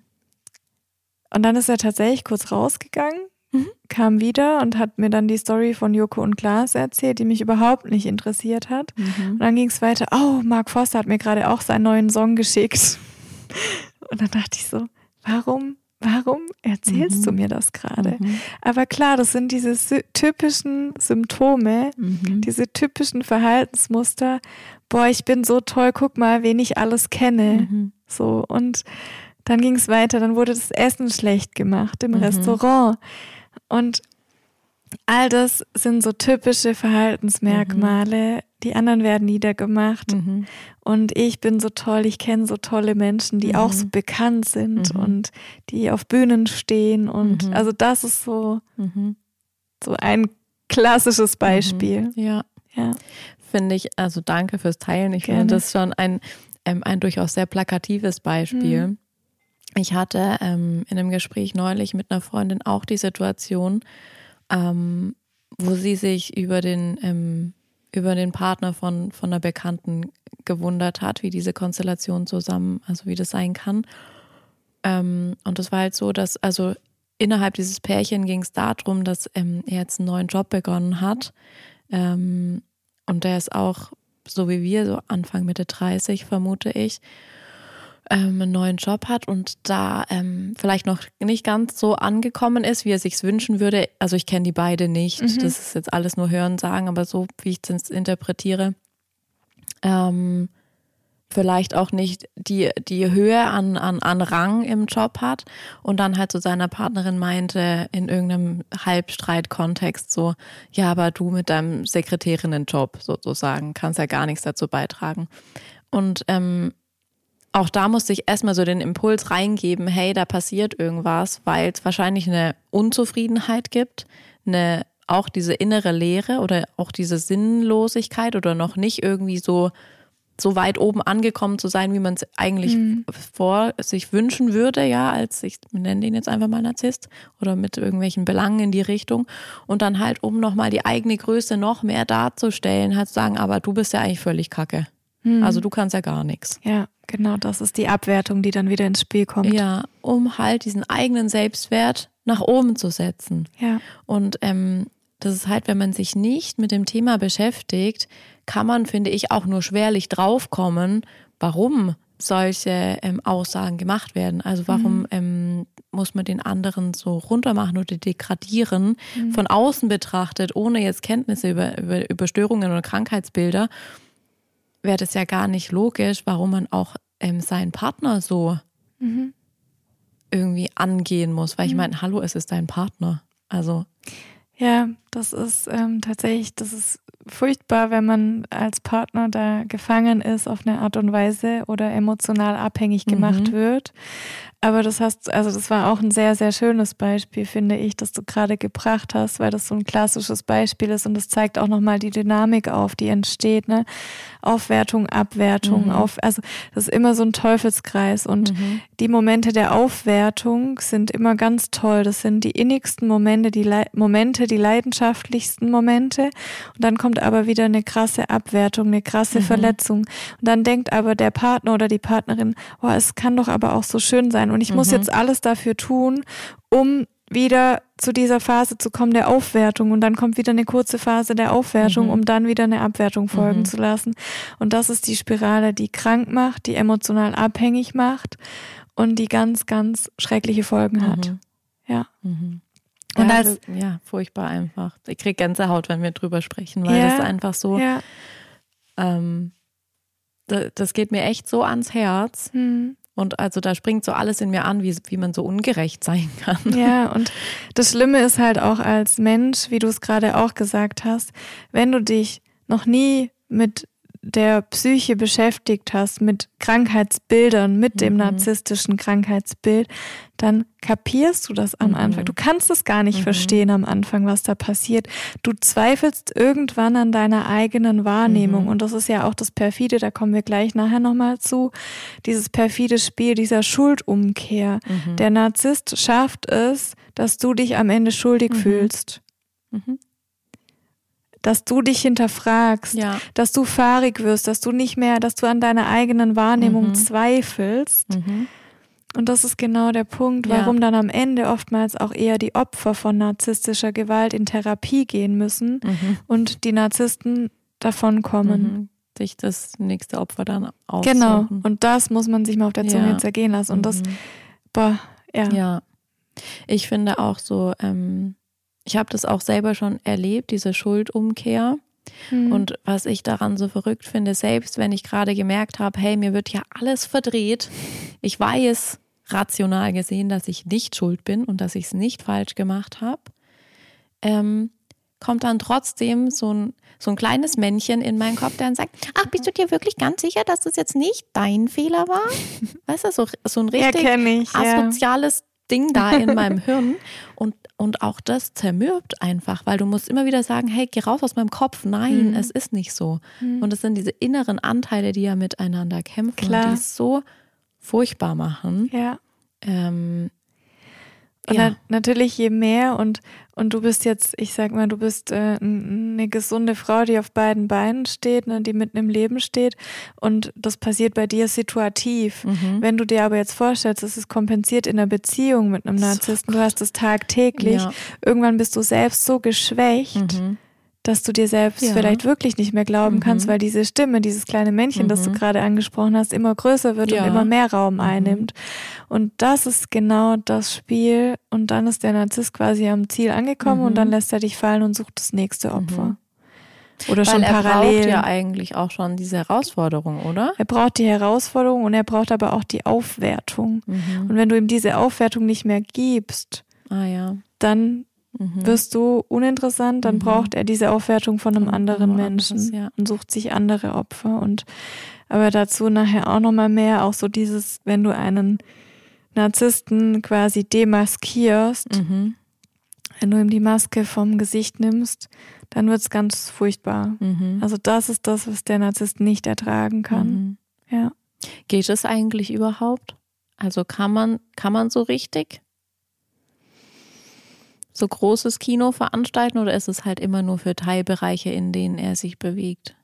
S1: Und dann ist er tatsächlich kurz rausgegangen, mhm. kam wieder und hat mir dann die Story von Joko und Klaas erzählt, die mich überhaupt nicht interessiert hat. Mhm. Und dann ging es weiter, oh, Mark Foster hat mir gerade auch seinen neuen Song geschickt. Und dann dachte ich so, warum warum erzählst mhm. du mir das gerade? Mhm. Aber klar, das sind diese typischen Symptome, mhm. diese typischen Verhaltensmuster. Boah, ich bin so toll, guck mal, wen ich alles kenne. Mhm. So, und dann ging es weiter, dann wurde das Essen schlecht gemacht im mhm. Restaurant. Und all das sind so typische Verhaltensmerkmale, die anderen werden niedergemacht mhm. und ich bin so toll, ich kenne so tolle Menschen, die mhm. auch so bekannt sind mhm. und die auf Bühnen stehen und mhm. also das ist so, mhm. so ein klassisches Beispiel.
S2: Ja. ja. Finde ich, also danke fürs Teilen. Ich Gerne. finde das schon ein, ähm, ein durchaus sehr plakatives Beispiel. Mhm. Ich hatte ähm, in einem Gespräch neulich mit einer Freundin auch die Situation, ähm, wo sie sich über den ähm, über den Partner von, von einer Bekannten gewundert hat, wie diese Konstellation zusammen, also wie das sein kann. Ähm, und das war halt so, dass, also innerhalb dieses Pärchen ging es darum, dass ähm, er jetzt einen neuen Job begonnen hat. Ähm, und der ist auch, so wie wir, so Anfang Mitte 30, vermute ich ähm, einen neuen Job hat und da ähm, vielleicht noch nicht ganz so angekommen ist, wie er sich wünschen würde. Also ich kenne die beide nicht. Mhm. Das ist jetzt alles nur Hören sagen, aber so wie ich es interpretiere. Ähm, vielleicht auch nicht die, die Höhe an, an, an Rang im Job hat und dann halt zu so seiner Partnerin meinte in irgendeinem Halbstreit-Kontext so, ja, aber du mit deinem Sekretärinnenjob sozusagen kannst ja gar nichts dazu beitragen. Und ähm, auch da musste ich erstmal so den Impuls reingeben, hey, da passiert irgendwas, weil es wahrscheinlich eine Unzufriedenheit gibt, eine auch diese innere Leere oder auch diese Sinnlosigkeit oder noch nicht irgendwie so so weit oben angekommen zu sein, wie man es eigentlich mhm. vor sich wünschen würde, ja, als ich nenne den jetzt einfach mal Narzisst oder mit irgendwelchen Belangen in die Richtung und dann halt um nochmal die eigene Größe noch mehr darzustellen, halt zu sagen, aber du bist ja eigentlich völlig kacke. Mhm. Also du kannst ja gar nichts.
S1: Ja. Genau, das ist die Abwertung, die dann wieder ins Spiel kommt.
S2: Ja, um halt diesen eigenen Selbstwert nach oben zu setzen.
S1: Ja.
S2: Und ähm, das ist halt, wenn man sich nicht mit dem Thema beschäftigt, kann man, finde ich, auch nur schwerlich draufkommen, warum solche ähm, Aussagen gemacht werden. Also warum mhm. ähm, muss man den anderen so runtermachen oder degradieren, mhm. von außen betrachtet, ohne jetzt Kenntnisse über, über, über Störungen oder Krankheitsbilder wäre das ja gar nicht logisch, warum man auch ähm, seinen Partner so mhm. irgendwie angehen muss. Weil ich mhm. meine, hallo, es ist dein Partner. Also.
S1: Ja, das ist ähm, tatsächlich, das ist furchtbar, wenn man als Partner da gefangen ist auf eine Art und Weise oder emotional abhängig gemacht mhm. wird. Aber das hast, also das war auch ein sehr, sehr schönes Beispiel, finde ich, das du gerade gebracht hast, weil das so ein klassisches Beispiel ist und das zeigt auch nochmal die Dynamik auf, die entsteht, ne? Aufwertung, Abwertung, mhm. auf, also das ist immer so ein Teufelskreis und mhm. die Momente der Aufwertung sind immer ganz toll. Das sind die innigsten Momente, die Le Momente, die leidenschaftlichsten Momente und dann kommt aber wieder eine krasse Abwertung, eine krasse mhm. Verletzung und dann denkt aber der Partner oder die Partnerin, oh, es kann doch aber auch so schön sein und ich mhm. muss jetzt alles dafür tun, um wieder zu dieser Phase zu kommen der Aufwertung und dann kommt wieder eine kurze Phase der Aufwertung, mhm. um dann wieder eine Abwertung folgen mhm. zu lassen. Und das ist die Spirale, die krank macht, die emotional abhängig macht und die ganz, ganz schreckliche Folgen hat.
S2: Mhm.
S1: Ja.
S2: Mhm. Und ja, als, ja, furchtbar einfach. Ich kriege Gänsehaut, wenn wir drüber sprechen, weil ja, das einfach so, ja. ähm, das, das, geht mir echt so ans Herz. Hm. Und also da springt so alles in mir an, wie, wie man so ungerecht sein kann.
S1: Ja, und das Schlimme ist halt auch als Mensch, wie du es gerade auch gesagt hast, wenn du dich noch nie mit der Psyche beschäftigt hast, mit Krankheitsbildern, mit dem mhm. narzisstischen Krankheitsbild, dann kapierst du das am mhm. Anfang. Du kannst es gar nicht mhm. verstehen am Anfang, was da passiert. Du zweifelst irgendwann an deiner eigenen Wahrnehmung. Mhm. Und das ist ja auch das perfide, da kommen wir gleich nachher nochmal zu, dieses perfide Spiel dieser Schuldumkehr. Mhm. Der Narzisst schafft es, dass du dich am Ende schuldig mhm. fühlst dass du dich hinterfragst, ja. dass du fahrig wirst, dass du nicht mehr, dass du an deiner eigenen Wahrnehmung mhm. zweifelst. Mhm. Und das ist genau der Punkt, warum ja. dann am Ende oftmals auch eher die Opfer von narzisstischer Gewalt in Therapie gehen müssen mhm. und die Narzissten davon kommen. Mhm.
S2: Sich das nächste Opfer dann aussuchen.
S1: Genau. Und das muss man sich mal auf der Zunge ja. zergehen lassen. Und das, mhm. boah, ja.
S2: Ja. Ich finde auch so, ähm, ich habe das auch selber schon erlebt, diese Schuldumkehr. Mhm. Und was ich daran so verrückt finde, selbst wenn ich gerade gemerkt habe, hey, mir wird ja alles verdreht, ich weiß rational gesehen, dass ich nicht schuld bin und dass ich es nicht falsch gemacht habe, ähm, kommt dann trotzdem so ein, so ein kleines Männchen in meinen Kopf, der dann sagt, ach, bist du dir wirklich ganz sicher, dass das jetzt nicht dein Fehler war? Weißt du, so, so ein richtig ja, ich, asoziales ja. Ding da in meinem Hirn. Und und auch das zermürbt einfach, weil du musst immer wieder sagen, hey, geh raus aus meinem Kopf. Nein, mhm. es ist nicht so. Mhm. Und es sind diese inneren Anteile, die ja miteinander kämpfen, Klar. die es so furchtbar machen.
S1: Ja. Ähm, und ja. natürlich je mehr und, und du bist jetzt, ich sag mal, du bist äh, eine gesunde Frau, die auf beiden Beinen steht, ne, die mitten im Leben steht und das passiert bei dir situativ. Mhm. Wenn du dir aber jetzt vorstellst, es ist kompensiert in einer Beziehung mit einem Narzissten, du hast es tagtäglich, ja. irgendwann bist du selbst so geschwächt, mhm dass du dir selbst ja. vielleicht wirklich nicht mehr glauben mhm. kannst, weil diese Stimme, dieses kleine Männchen, mhm. das du mhm. gerade angesprochen hast, immer größer wird ja. und immer mehr Raum mhm. einnimmt. Und das ist genau das Spiel. Und dann ist der Narzisst quasi am Ziel angekommen und dann mhm. lässt er dich fallen und sucht das nächste Opfer.
S2: Mhm. Oder Weil schon er parallel. braucht ja eigentlich auch schon diese Herausforderung, oder?
S1: Er braucht die Herausforderung und er braucht aber auch die Aufwertung. Und wenn du ihm diese Aufwertung nicht mehr gibst,
S2: ah, ja.
S1: dann mhm. wirst du uninteressant, dann mhm. braucht er diese Aufwertung von einem anderen Menschen anderes, ja. und sucht sich andere Opfer. Und aber dazu nachher auch nochmal mehr, auch so dieses, wenn du einen Narzissten quasi demaskierst, mhm. wenn du ihm die Maske vom Gesicht nimmst, dann wird es ganz furchtbar. Mhm. Also das ist das, was der Narzisst nicht ertragen kann. Mhm. Ja.
S2: Geht es eigentlich überhaupt? Also kann man, kann man so richtig? So großes Kino veranstalten oder ist es halt immer nur für Teilbereiche, in denen er sich bewegt?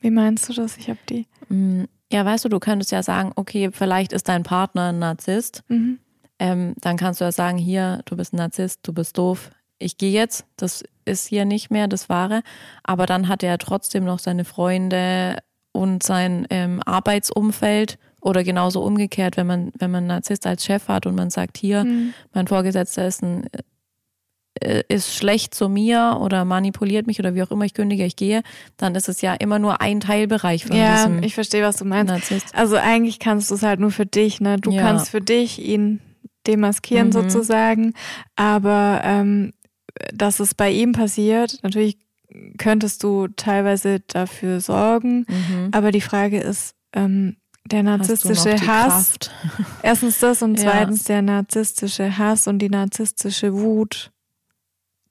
S1: Wie meinst du das? Ich habe die.
S2: Mm, ja, weißt du, du könntest ja sagen, okay, vielleicht ist dein Partner ein Narzisst. Mhm. Ähm, dann kannst du ja sagen, hier, du bist ein Narzisst, du bist doof, ich gehe jetzt, das ist hier nicht mehr das Wahre. Aber dann hat er trotzdem noch seine Freunde und sein ähm, Arbeitsumfeld oder genauso umgekehrt, wenn man, wenn man einen Narzisst als Chef hat und man sagt, hier, mhm. mein Vorgesetzter ist ein ist schlecht zu mir oder manipuliert mich oder wie auch immer ich kündige, ich gehe, dann ist es ja immer nur ein Teilbereich von ja, diesem.
S1: Ja, ich verstehe, was du meinst. Narzisst. Also eigentlich kannst du es halt nur für dich, ne? Du ja. kannst für dich ihn demaskieren mhm. sozusagen, aber ähm, dass es bei ihm passiert, natürlich könntest du teilweise dafür sorgen, mhm. aber die Frage ist, ähm, der narzisstische Hass. Erstens das und zweitens ja. der narzisstische Hass und die narzisstische Wut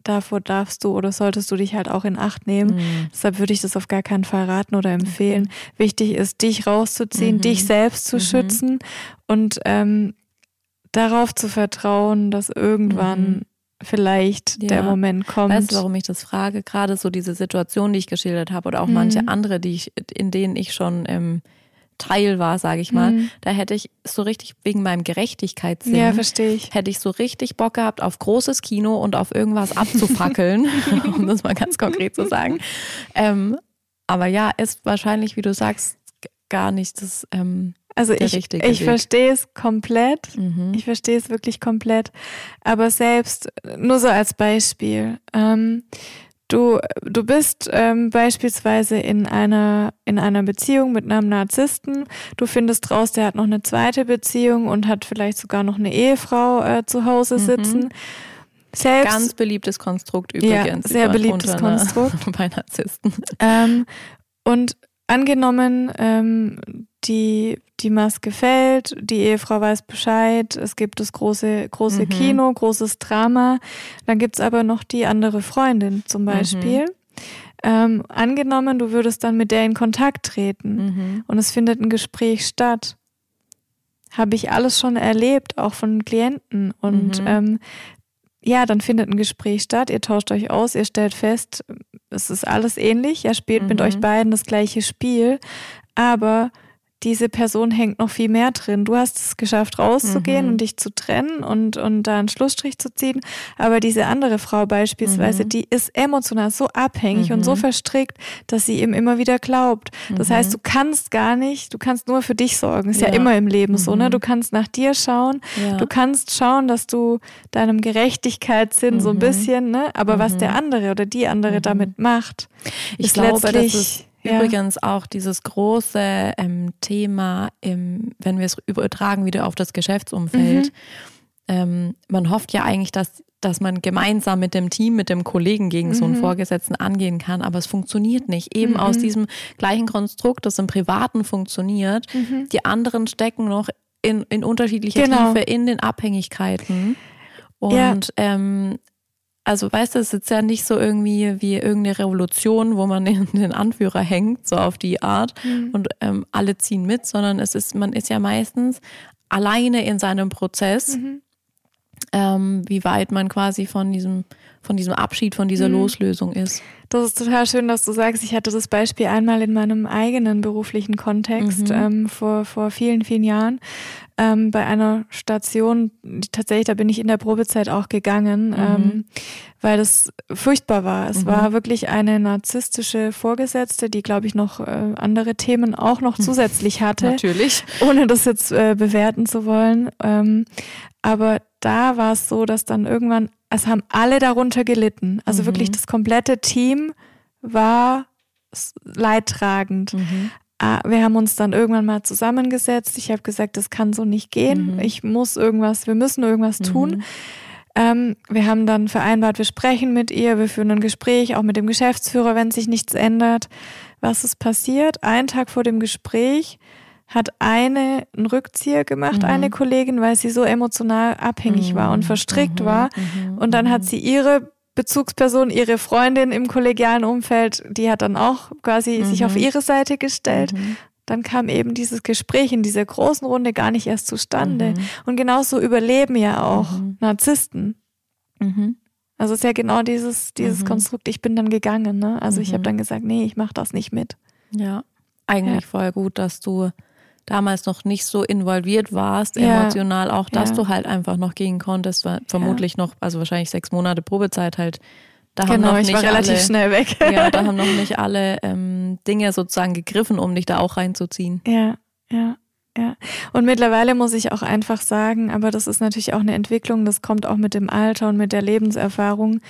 S1: davor darfst du oder solltest du dich halt auch in Acht nehmen. Mhm. Deshalb würde ich das auf gar keinen Fall raten oder empfehlen. Mhm. Wichtig ist, dich rauszuziehen, mhm. dich selbst zu mhm. schützen und ähm, darauf zu vertrauen, dass irgendwann mhm. vielleicht ja. der Moment kommt.
S2: Weißt du, warum ich das frage? Gerade so diese Situation, die ich geschildert habe oder auch manche mhm. andere, die ich, in denen ich schon ähm, Teil war, sage ich mal, mhm. da hätte ich so richtig wegen meinem Gerechtigkeitssinn,
S1: ja, verstehe ich.
S2: hätte ich so richtig Bock gehabt auf großes Kino und auf irgendwas abzufackeln, um das mal ganz konkret zu sagen. Ähm, aber ja, ist wahrscheinlich, wie du sagst, gar nicht das. Ähm,
S1: Also ich, ich verstehe es komplett. Mhm. Ich verstehe es wirklich komplett. Aber selbst, nur so als Beispiel, ähm, du, du bist ähm, beispielsweise in einer, in einer Beziehung mit einem Narzissten. Du findest raus, der hat noch eine zweite Beziehung und hat vielleicht sogar noch eine Ehefrau äh, zu Hause mhm. sitzen. Mhm.
S2: Selbst, Ganz beliebtes Konstrukt übrigens.
S1: Ja, sehr beliebtes Konstrukt.
S2: Bei Narzissten.
S1: Ähm, und angenommen, ähm, die, die Maske fällt, die Ehefrau weiß Bescheid, es gibt das große, große mhm. Kino, großes Drama. Dann gibt's aber noch die andere Freundin zum Beispiel. Mhm. Ähm, angenommen, du würdest dann mit der in Kontakt treten mhm. und es findet ein Gespräch statt. Habe ich alles schon erlebt, auch von Klienten. Und mhm. ähm, ja, dann findet ein Gespräch statt, ihr tauscht euch aus, ihr stellt fest, es ist alles ähnlich, ihr spielt mit euch mhm. beiden das gleiche Spiel, aber diese Person hängt noch viel mehr drin. Du hast es geschafft, rauszugehen mhm. und dich zu trennen und, und da einen Schlussstrich zu ziehen. Aber diese andere Frau beispielsweise, mhm. die ist emotional so abhängig mhm. und so mhm. verstrickt, dass sie ihm immer wieder glaubt. Das heißt, mhm. du kannst gar nicht, du kannst nur für dich sorgen. Ist ja, ja immer im Leben so, ne? Mhm. Du kannst nach dir schauen. Ja. Du kannst schauen, dass du deinem Gerechtigkeitssinn so ein bisschen, ne? Aber was der andere oder die andere damit macht,
S2: ich ist glaube, letztlich, ja. Übrigens auch dieses große ähm, Thema, im, wenn wir es übertragen wieder auf das Geschäftsumfeld. Mhm. Ähm, man hofft ja eigentlich, dass, dass man gemeinsam mit dem Team, mit dem Kollegen gegen mhm. so einen mhm. Vorgesetzten angehen kann, aber es funktioniert nicht. Eben mhm. aus diesem gleichen Konstrukt, das im Privaten funktioniert. Mhm. Die anderen stecken noch in, in unterschiedlicher genau. Tiefe in den Abhängigkeiten. Und ja. ähm, also weißt du, es ist ja nicht so irgendwie wie irgendeine Revolution, wo man den Anführer hängt, so auf die Art mhm. und ähm, alle ziehen mit, sondern es ist, man ist ja meistens alleine in seinem Prozess, mhm. ähm, wie weit man quasi von diesem, von diesem Abschied, von dieser mhm. Loslösung ist.
S1: Das ist total schön, dass du sagst, ich hatte das Beispiel einmal in meinem eigenen beruflichen Kontext mhm. ähm, vor, vor vielen, vielen Jahren ähm, bei einer Station, tatsächlich, da bin ich in der Probezeit auch gegangen, mhm. ähm, weil das furchtbar war. Es mhm. war wirklich eine narzisstische Vorgesetzte, die, glaube ich, noch äh, andere Themen auch noch zusätzlich hatte.
S2: Natürlich.
S1: Ohne das jetzt äh, bewerten zu wollen. Ähm, aber da war es so, dass dann irgendwann, es haben alle darunter gelitten. Also mhm. wirklich das komplette Team war leidtragend. Mhm. Ah, wir haben uns dann irgendwann mal zusammengesetzt. Ich habe gesagt, das kann so nicht gehen. Mhm. Ich muss irgendwas, wir müssen irgendwas mhm. tun. Ähm, wir haben dann vereinbart, wir sprechen mit ihr, wir führen ein Gespräch, auch mit dem Geschäftsführer, wenn sich nichts ändert. Was ist passiert? Einen Tag vor dem Gespräch hat eine einen Rückzieher gemacht, mhm. eine Kollegin, weil sie so emotional abhängig mhm. war und verstrickt mhm. war. Mhm. Und dann hat mhm. sie ihre Bezugsperson, ihre Freundin im kollegialen Umfeld, die hat dann auch quasi mhm. sich auf mhm. ihre Seite gestellt. Mhm. Dann kam eben dieses Gespräch in dieser großen Runde gar nicht erst zustande. Mhm. Und genauso überleben ja auch mhm. Narzissten. Mhm. Also es ist ja genau dieses, dieses Konstrukt, ich bin dann gegangen. Ne? Also ich habe dann gesagt, nee, ich mache das nicht mit.
S2: Ja, eigentlich ja. voll gut, dass du damals noch nicht so involviert warst, ja. emotional, auch dass ja. du halt einfach noch gehen konntest, war vermutlich ja. noch, also wahrscheinlich sechs Monate Probezeit halt.
S1: Da genau, haben noch ich war relativ alle, schnell weg.
S2: ja, da haben noch nicht alle ähm, Dinge sozusagen gegriffen, um dich da auch reinzuziehen.
S1: Ja, ja. Ja, und mittlerweile muss ich auch einfach sagen, aber das ist natürlich auch eine Entwicklung, das kommt auch mit dem Alter und mit der Lebenserfahrung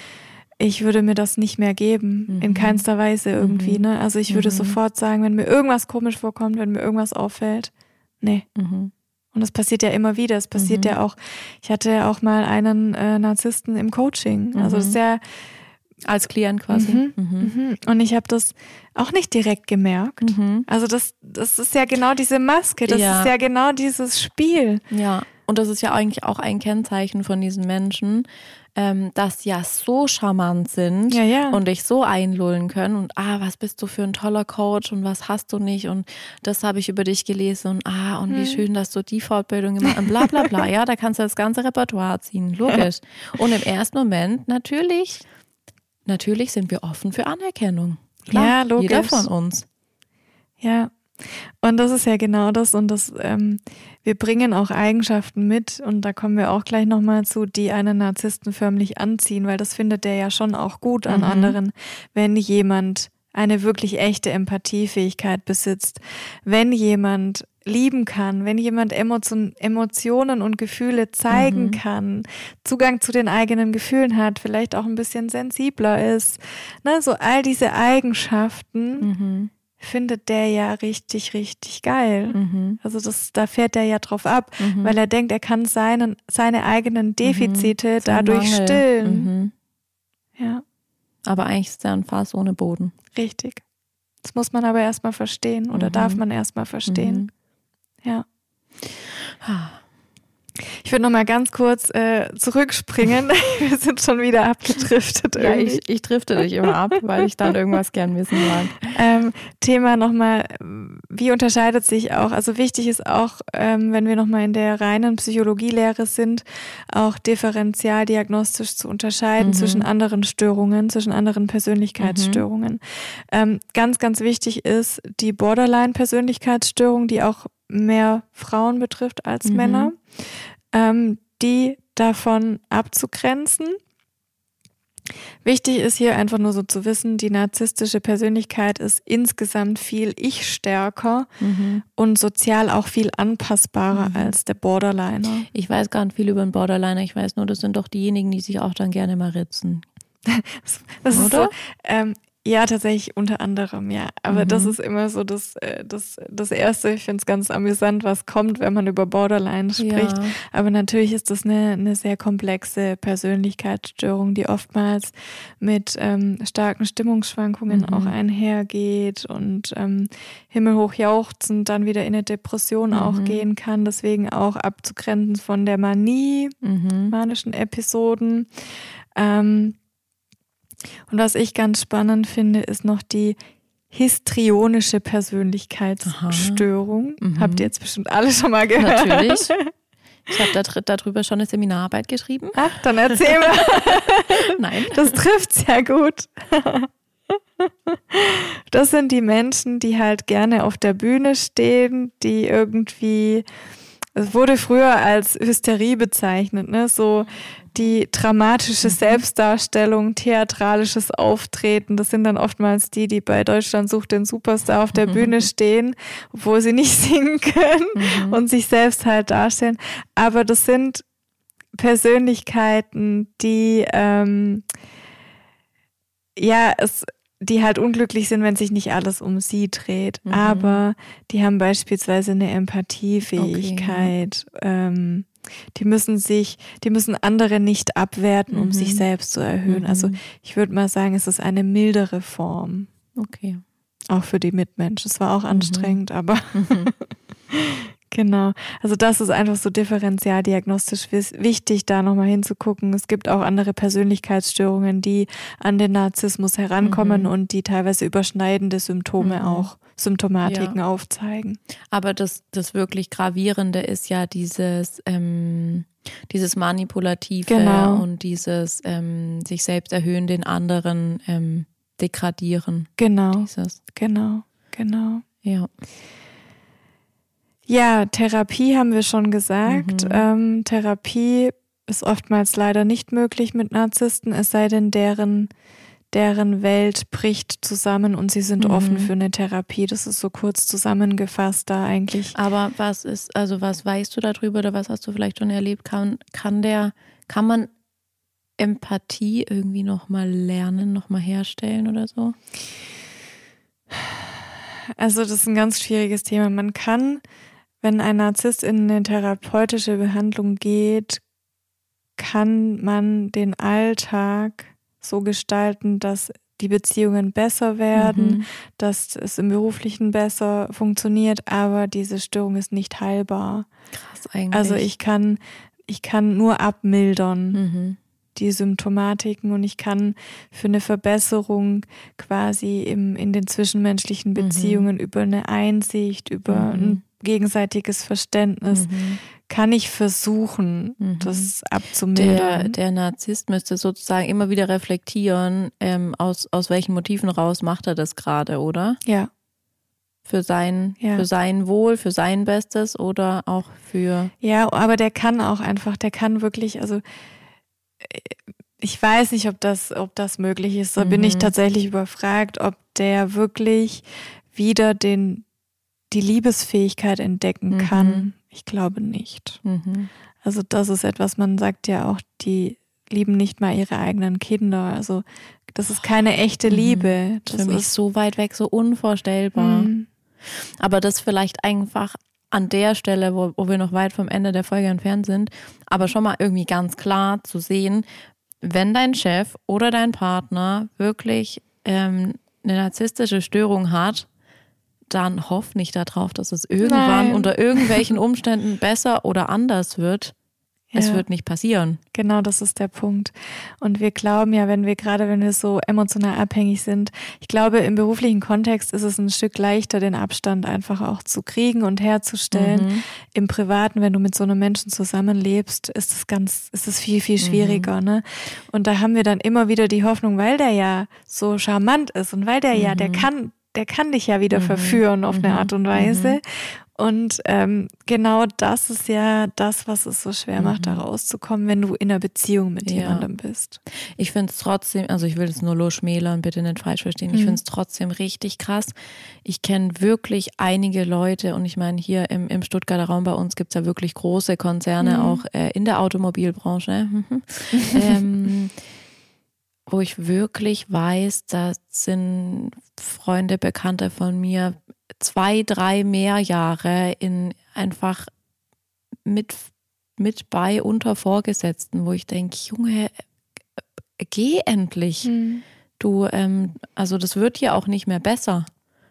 S1: ich würde mir das nicht mehr geben, mhm. in keinster Weise irgendwie. Mhm. Ne? Also ich würde mhm. sofort sagen, wenn mir irgendwas komisch vorkommt, wenn mir irgendwas auffällt, nee. Mhm. Und das passiert ja immer wieder. Es passiert mhm. ja auch, ich hatte ja auch mal einen äh, Narzissten im Coaching. Also ist ja
S2: als Klient quasi.
S1: Mhm, mhm. Und ich habe das auch nicht direkt gemerkt. Mhm. Also das, das ist ja genau diese Maske, das ja. ist ja genau dieses Spiel.
S2: Ja, und das ist ja eigentlich auch ein Kennzeichen von diesen Menschen, ähm, dass ja so charmant sind
S1: ja, ja.
S2: und dich so einlullen können und ah, was bist du für ein toller Coach und was hast du nicht und das habe ich über dich gelesen und ah, und hm. wie schön, dass du die Fortbildung gemacht hast und bla bla bla. ja, da kannst du das ganze Repertoire ziehen, logisch. Und im ersten Moment natürlich, natürlich sind wir offen für Anerkennung. Klar, ja, logisch. Jeder von uns.
S1: Ja, und das ist ja genau das und das, ähm, wir bringen auch Eigenschaften mit und da kommen wir auch gleich nochmal zu, die einen Narzissten förmlich anziehen, weil das findet der ja schon auch gut an mhm. anderen, wenn jemand eine wirklich echte Empathiefähigkeit besitzt, wenn jemand lieben kann, wenn jemand Emotion, Emotionen und Gefühle zeigen mhm. kann, Zugang zu den eigenen Gefühlen hat, vielleicht auch ein bisschen sensibler ist, ne, so all diese Eigenschaften mhm. Findet der ja richtig, richtig geil. Mhm. Also das, da fährt er ja drauf ab, mhm. weil er denkt, er kann seinen, seine eigenen mhm. Defizite dadurch Mangel. stillen. Mhm. Ja.
S2: Aber eigentlich ist er ein Fass ohne Boden.
S1: Richtig. Das muss man aber erstmal verstehen oder darf man erstmal verstehen. Ja. Ich würde noch mal ganz kurz äh, zurückspringen. Wir sind schon wieder abgedriftet.
S2: Ja, ich, ich drifte dich immer ab, weil ich dann irgendwas gern wissen mag.
S1: Ähm, Thema nochmal, wie unterscheidet sich auch, also wichtig ist auch, ähm, wenn wir nochmal in der reinen Psychologielehre sind, auch differenzialdiagnostisch zu unterscheiden mhm. zwischen anderen Störungen, zwischen anderen Persönlichkeitsstörungen. Mhm. Ähm, ganz, ganz wichtig ist die Borderline-Persönlichkeitsstörung, die auch mehr Frauen betrifft als mhm. Männer, ähm, die davon abzugrenzen. Wichtig ist hier einfach nur so zu wissen, die narzisstische Persönlichkeit ist insgesamt viel ich-stärker mhm. und sozial auch viel anpassbarer mhm. als der Borderliner.
S2: Ich weiß gar nicht viel über den Borderliner, ich weiß nur, das sind doch diejenigen, die sich auch dann gerne mal ritzen.
S1: das, das Oder? Ist so, ähm, ja, tatsächlich unter anderem, ja. Aber mhm. das ist immer so das, äh, das, das Erste. Ich finde es ganz amüsant, was kommt, wenn man über Borderline spricht. Ja. Aber natürlich ist das eine, eine sehr komplexe Persönlichkeitsstörung, die oftmals mit ähm, starken Stimmungsschwankungen mhm. auch einhergeht und ähm, himmelhoch jauchzend dann wieder in eine Depression mhm. auch gehen kann. Deswegen auch abzugrenzen von der Manie, mhm. manischen Episoden. Ähm, und was ich ganz spannend finde, ist noch die histrionische Persönlichkeitsstörung. Mhm. Habt ihr jetzt bestimmt alle schon mal gehört? Natürlich.
S2: Ich habe da, darüber schon eine Seminararbeit geschrieben.
S1: Ach, dann erzähl mal. Nein. Das trifft sehr gut. Das sind die Menschen, die halt gerne auf der Bühne stehen, die irgendwie, es wurde früher als Hysterie bezeichnet, ne? So die dramatische mhm. Selbstdarstellung, theatralisches Auftreten, das sind dann oftmals die, die bei Deutschland sucht den Superstar auf der Bühne stehen, obwohl sie nicht singen können mhm. und sich selbst halt darstellen. Aber das sind Persönlichkeiten, die ähm, ja es die halt unglücklich sind, wenn sich nicht alles um sie dreht. Mhm. Aber die haben beispielsweise eine Empathiefähigkeit. Okay. Ähm, die müssen sich, die müssen andere nicht abwerten, um mhm. sich selbst zu erhöhen. Also mhm. Also ich würde mal sagen, es ist eine mildere Form.
S2: Okay.
S1: Auch für die Mitmenschen. Es war auch mhm. anstrengend, aber mhm. genau. Also das ist einfach so differenzialdiagnostisch wichtig, da nochmal hinzugucken. Es gibt auch andere Persönlichkeitsstörungen, die an den Narzissmus herankommen mhm. und die teilweise überschneidende Symptome mhm. auch Symptomatiken ja. aufzeigen.
S2: Aber das, das wirklich Gravierende ist ja dieses, ähm, dieses Manipulative genau. und dieses ähm, sich selbst erhöhen, den anderen ähm, degradieren.
S1: Genau. Dieses. Genau, genau.
S2: Ja.
S1: Ja, Therapie haben wir schon gesagt. Mhm. Ähm, Therapie ist oftmals leider nicht möglich mit Narzissten, es sei denn, deren deren Welt bricht zusammen und sie sind mhm. offen für eine Therapie. Das ist so kurz zusammengefasst da eigentlich.
S2: Aber was ist, also was weißt du darüber oder was hast du vielleicht schon erlebt? Kann, kann der, kann man Empathie irgendwie nochmal lernen, nochmal herstellen oder so?
S1: Also das ist ein ganz schwieriges Thema. Man kann, wenn ein Narzisst in eine therapeutische Behandlung geht, kann man den Alltag so gestalten, dass die Beziehungen besser werden, mhm. dass es im Beruflichen besser funktioniert, aber diese Störung ist nicht heilbar.
S2: Krass eigentlich.
S1: Also ich kann, ich kann nur abmildern. Mhm. die Symptomatiken und ich kann für eine Verbesserung quasi im, in den zwischenmenschlichen mhm. Beziehungen mhm. über eine Einsicht, über mhm. ein gegenseitiges Verständnis mhm kann ich versuchen, mhm. das abzumildern.
S2: Der, der Narzisst müsste sozusagen immer wieder reflektieren, ähm, aus, aus welchen Motiven raus macht er das gerade, oder?
S1: Ja.
S2: Für sein, ja. für sein Wohl, für sein Bestes oder auch für.
S1: Ja, aber der kann auch einfach, der kann wirklich, also äh, ich weiß nicht, ob das, ob das möglich ist. Da mhm. bin ich mhm. tatsächlich überfragt, ob der wirklich wieder den, die Liebesfähigkeit entdecken mhm. kann? Ich glaube nicht. Mhm. Also das ist etwas, man sagt ja auch, die lieben nicht mal ihre eigenen Kinder. Also das ist keine echte mhm. Liebe.
S2: Das Für mich ist so weit weg, so unvorstellbar. Mhm. Aber das vielleicht einfach an der Stelle, wo, wo wir noch weit vom Ende der Folge entfernt sind, aber schon mal irgendwie ganz klar zu sehen, wenn dein Chef oder dein Partner wirklich ähm, eine narzisstische Störung hat, dann hoff nicht darauf, dass es irgendwann Nein. unter irgendwelchen Umständen besser oder anders wird. Ja. Es wird nicht passieren.
S1: Genau, das ist der Punkt. Und wir glauben ja, wenn wir gerade, wenn wir so emotional abhängig sind, ich glaube, im beruflichen Kontext ist es ein Stück leichter, den Abstand einfach auch zu kriegen und herzustellen. Mhm. Im Privaten, wenn du mit so einem Menschen zusammenlebst, ist es ganz, ist es viel, viel schwieriger, mhm. ne? Und da haben wir dann immer wieder die Hoffnung, weil der ja so charmant ist und weil der mhm. ja, der mhm. kann, der kann dich ja wieder mhm. verführen auf eine mhm. Art und Weise. Mhm. Und ähm, genau das ist ja das, was es so schwer macht, mhm. da rauszukommen, wenn du in einer Beziehung mit ja. jemandem bist.
S2: Ich finde es trotzdem, also ich will es nur losschmälern, bitte nicht falsch verstehen. Mhm. Ich finde es trotzdem richtig krass. Ich kenne wirklich einige Leute und ich meine, hier im, im Stuttgarter Raum bei uns gibt es ja wirklich große Konzerne, mhm. auch äh, in der Automobilbranche. ähm, wo ich wirklich weiß, da sind Freunde, Bekannte von mir zwei, drei mehr Jahre in einfach mit, mit bei unter Vorgesetzten, wo ich denke, Junge, geh endlich. Mhm. Du, ähm, also das wird hier auch nicht mehr besser.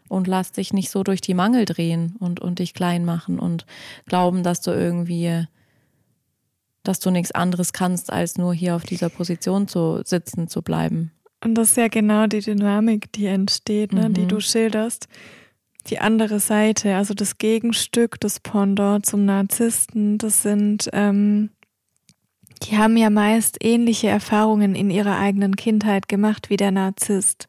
S2: Und lass dich nicht so durch die Mangel drehen und, und dich klein machen und glauben, dass du irgendwie, dass du nichts anderes kannst, als nur hier auf dieser Position zu sitzen zu bleiben.
S1: Und das ist ja genau die Dynamik, die entsteht, ne, mhm. die du schilderst die andere Seite, also das Gegenstück, das Pendant zum Narzissten, das sind ähm, die haben ja meist ähnliche Erfahrungen in ihrer eigenen Kindheit gemacht wie der Narzisst.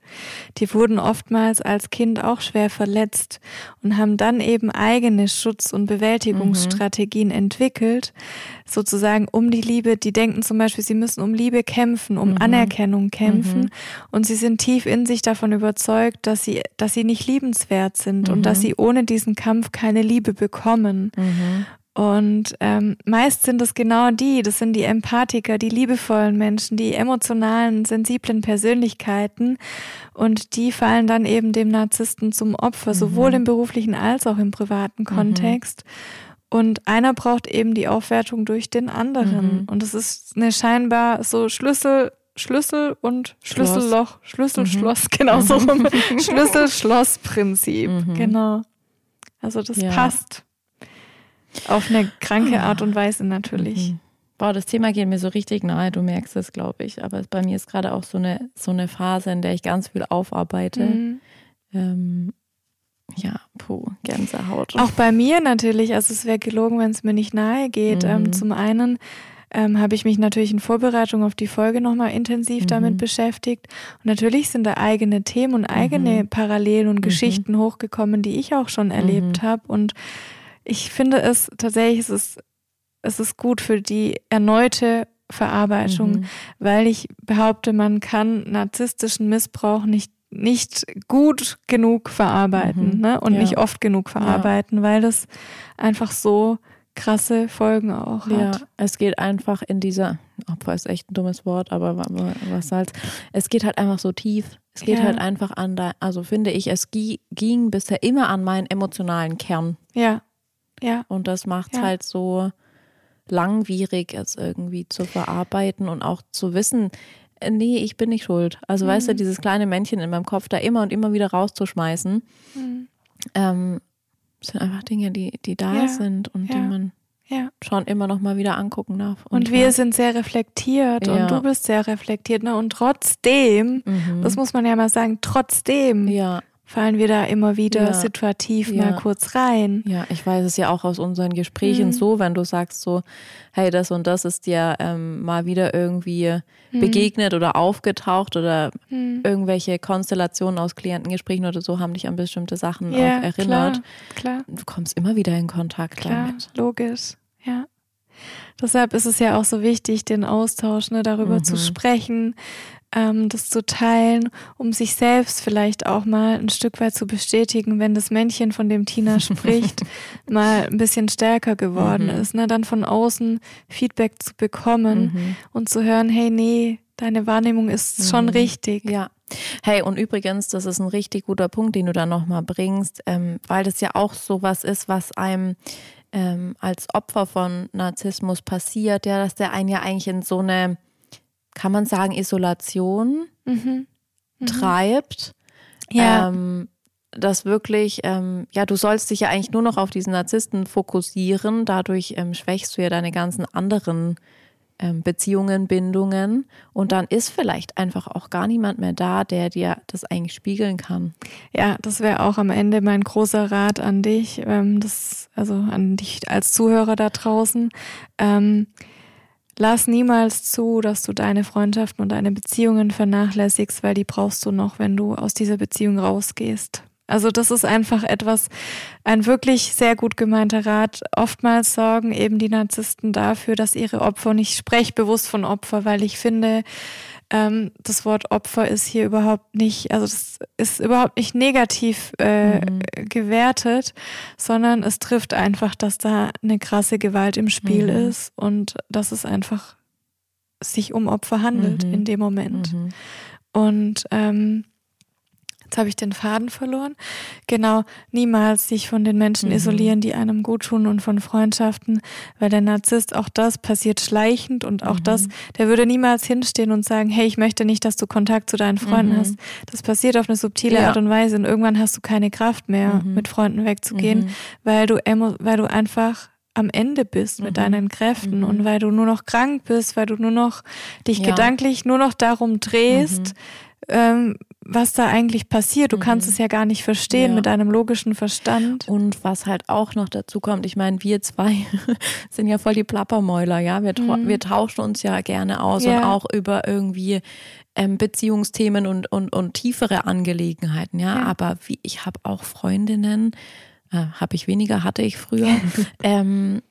S1: Die wurden oftmals als Kind auch schwer verletzt und haben dann eben eigene Schutz- und Bewältigungsstrategien mhm. entwickelt, sozusagen um die Liebe. Die denken zum Beispiel, sie müssen um Liebe kämpfen, um mhm. Anerkennung kämpfen mhm. und sie sind tief in sich davon überzeugt, dass sie, dass sie nicht liebenswert sind und dass mhm. sie ohne diesen Kampf keine Liebe bekommen. Und ähm, meist sind es genau die, das sind die Empathiker, die liebevollen Menschen, die emotionalen, sensiblen Persönlichkeiten. Und die fallen dann eben dem Narzissten zum Opfer, mhm. sowohl im beruflichen als auch im privaten mhm. Kontext. Mhm. Und einer braucht eben die Aufwertung durch den anderen. Mhm. Und es ist eine scheinbar so Schlüssel, Schlüssel und Schlüsselloch, Schlüssel-Schloss, mhm. genau so rum. Schlüssel-Schloss-Prinzip, mhm. genau. Also das ja. passt. Auf eine kranke Art und Weise natürlich. Mhm.
S2: Boah, das Thema geht mir so richtig nahe, du merkst es, glaube ich. Aber bei mir ist gerade auch so eine, so eine Phase, in der ich ganz viel aufarbeite. Mhm. Ähm, ja, puh, Gänsehaut.
S1: Auch bei mir natürlich. Also es wäre gelogen, wenn es mir nicht nahe geht. Ähm, mhm. Ähm, zum einen ähm, habe ich mich natürlich in Vorbereitung auf die Folge nochmal intensiv mhm. damit beschäftigt. Und natürlich sind da eigene Themen und eigene mhm. Parallelen und mhm. Geschichten hochgekommen, die ich auch schon erlebt mhm. habe. Und ich finde es tatsächlich, es ist, es ist gut für die erneute Verarbeitung, mhm. weil ich behaupte, man kann narzisstischen Missbrauch nicht nicht gut genug verarbeiten mhm. ne? und ja. nicht oft genug verarbeiten, ja. weil das einfach so krasse Folgen auch hat. Ja,
S2: es geht einfach in dieser, Opfer ist echt ein dummes Wort, aber was halt, es geht halt einfach so tief. Es geht ja. halt einfach an, da, also finde ich, es ging bisher immer an meinen emotionalen Kern.
S1: Ja. Ja.
S2: Und das macht es ja. halt so langwierig, es irgendwie zu verarbeiten und auch zu wissen, äh, nee, ich bin nicht schuld. Also mhm. weißt du, mhm. dieses kleine Männchen in meinem Kopf da immer und immer wieder rauszuschmeißen, mhm. ähm, sind einfach Dinge, die, die da ja. sind und ja. die man ja. schon immer noch mal wieder angucken darf.
S1: Und, und wir sind sehr reflektiert ja. und du bist sehr reflektiert. Ne? Und trotzdem, mhm. das muss man ja mal sagen, trotzdem ja fallen wir da immer wieder ja. situativ ja. mal kurz rein.
S2: Ja, ich weiß es ja auch aus unseren Gesprächen mhm. so, wenn du sagst so, hey, das und das ist dir ähm, mal wieder irgendwie mhm. begegnet oder aufgetaucht oder mhm. irgendwelche Konstellationen aus Klientengesprächen oder so haben dich an bestimmte Sachen ja, auch erinnert.
S1: Klar, klar.
S2: Du kommst immer wieder in Kontakt
S1: klar,
S2: damit.
S1: Logisch, ja. Deshalb ist es ja auch so wichtig, den Austausch ne, darüber zu mhm. sprechen, ähm, das zu teilen, um sich selbst vielleicht auch mal ein Stück weit zu bestätigen, wenn das Männchen, von dem Tina spricht, mal ein bisschen stärker geworden mhm. ist. Ne? Dann von außen Feedback zu bekommen mhm. und zu hören, hey, nee, deine Wahrnehmung ist mhm. schon richtig.
S2: Ja. Hey, und übrigens, das ist ein richtig guter Punkt, den du da nochmal bringst, ähm, weil das ja auch sowas ist, was einem ähm, als Opfer von Narzissmus passiert, ja, dass der einen ja eigentlich in so eine kann man sagen, Isolation mhm. Mhm. treibt. Ja. Ähm, dass wirklich, ähm, ja, du sollst dich ja eigentlich nur noch auf diesen Narzissten fokussieren. Dadurch ähm, schwächst du ja deine ganzen anderen ähm, Beziehungen, Bindungen. Und dann ist vielleicht einfach auch gar niemand mehr da, der dir das eigentlich spiegeln kann.
S1: Ja, das wäre auch am Ende mein großer Rat an dich, ähm, das, also an dich als Zuhörer da draußen. Lass niemals zu, dass du deine Freundschaften und deine Beziehungen vernachlässigst, weil die brauchst du noch, wenn du aus dieser Beziehung rausgehst. Also das ist einfach etwas, ein wirklich sehr gut gemeinter Rat. Oftmals sorgen eben die Narzissten dafür, dass ihre Opfer, und ich spreche bewusst von Opfer, weil ich finde, ähm, das Wort Opfer ist hier überhaupt nicht, also das ist überhaupt nicht negativ äh, mhm. gewertet, sondern es trifft einfach, dass da eine krasse Gewalt im Spiel mhm. ist und dass es einfach sich um Opfer handelt mhm. in dem Moment. Mhm. Und ähm, Jetzt habe ich den Faden verloren. Genau, niemals sich von den Menschen mhm. isolieren, die einem gut tun und von Freundschaften, weil der Narzisst, auch das passiert schleichend und auch mhm. das, der würde niemals hinstehen und sagen, hey, ich möchte nicht, dass du Kontakt zu deinen Freunden mhm. hast. Das passiert auf eine subtile ja. Art und Weise und irgendwann hast du keine Kraft mehr, mhm. mit Freunden wegzugehen, mhm. weil du, weil du einfach am Ende bist mit mhm. deinen Kräften und weil du nur noch krank bist, weil du nur noch dich ja. gedanklich nur noch darum drehst, ähm, was da eigentlich passiert. Du mhm. kannst es ja gar nicht verstehen ja. mit deinem logischen Verstand.
S2: Und was halt auch noch dazu kommt, ich meine, wir zwei sind ja voll die Plappermäuler, ja. Wir, mhm. wir tauschen uns ja gerne aus ja. und auch über irgendwie ähm, Beziehungsthemen und, und, und tiefere Angelegenheiten, ja. ja. Aber wie, ich habe auch Freundinnen, äh, habe ich weniger, hatte ich früher, ähm,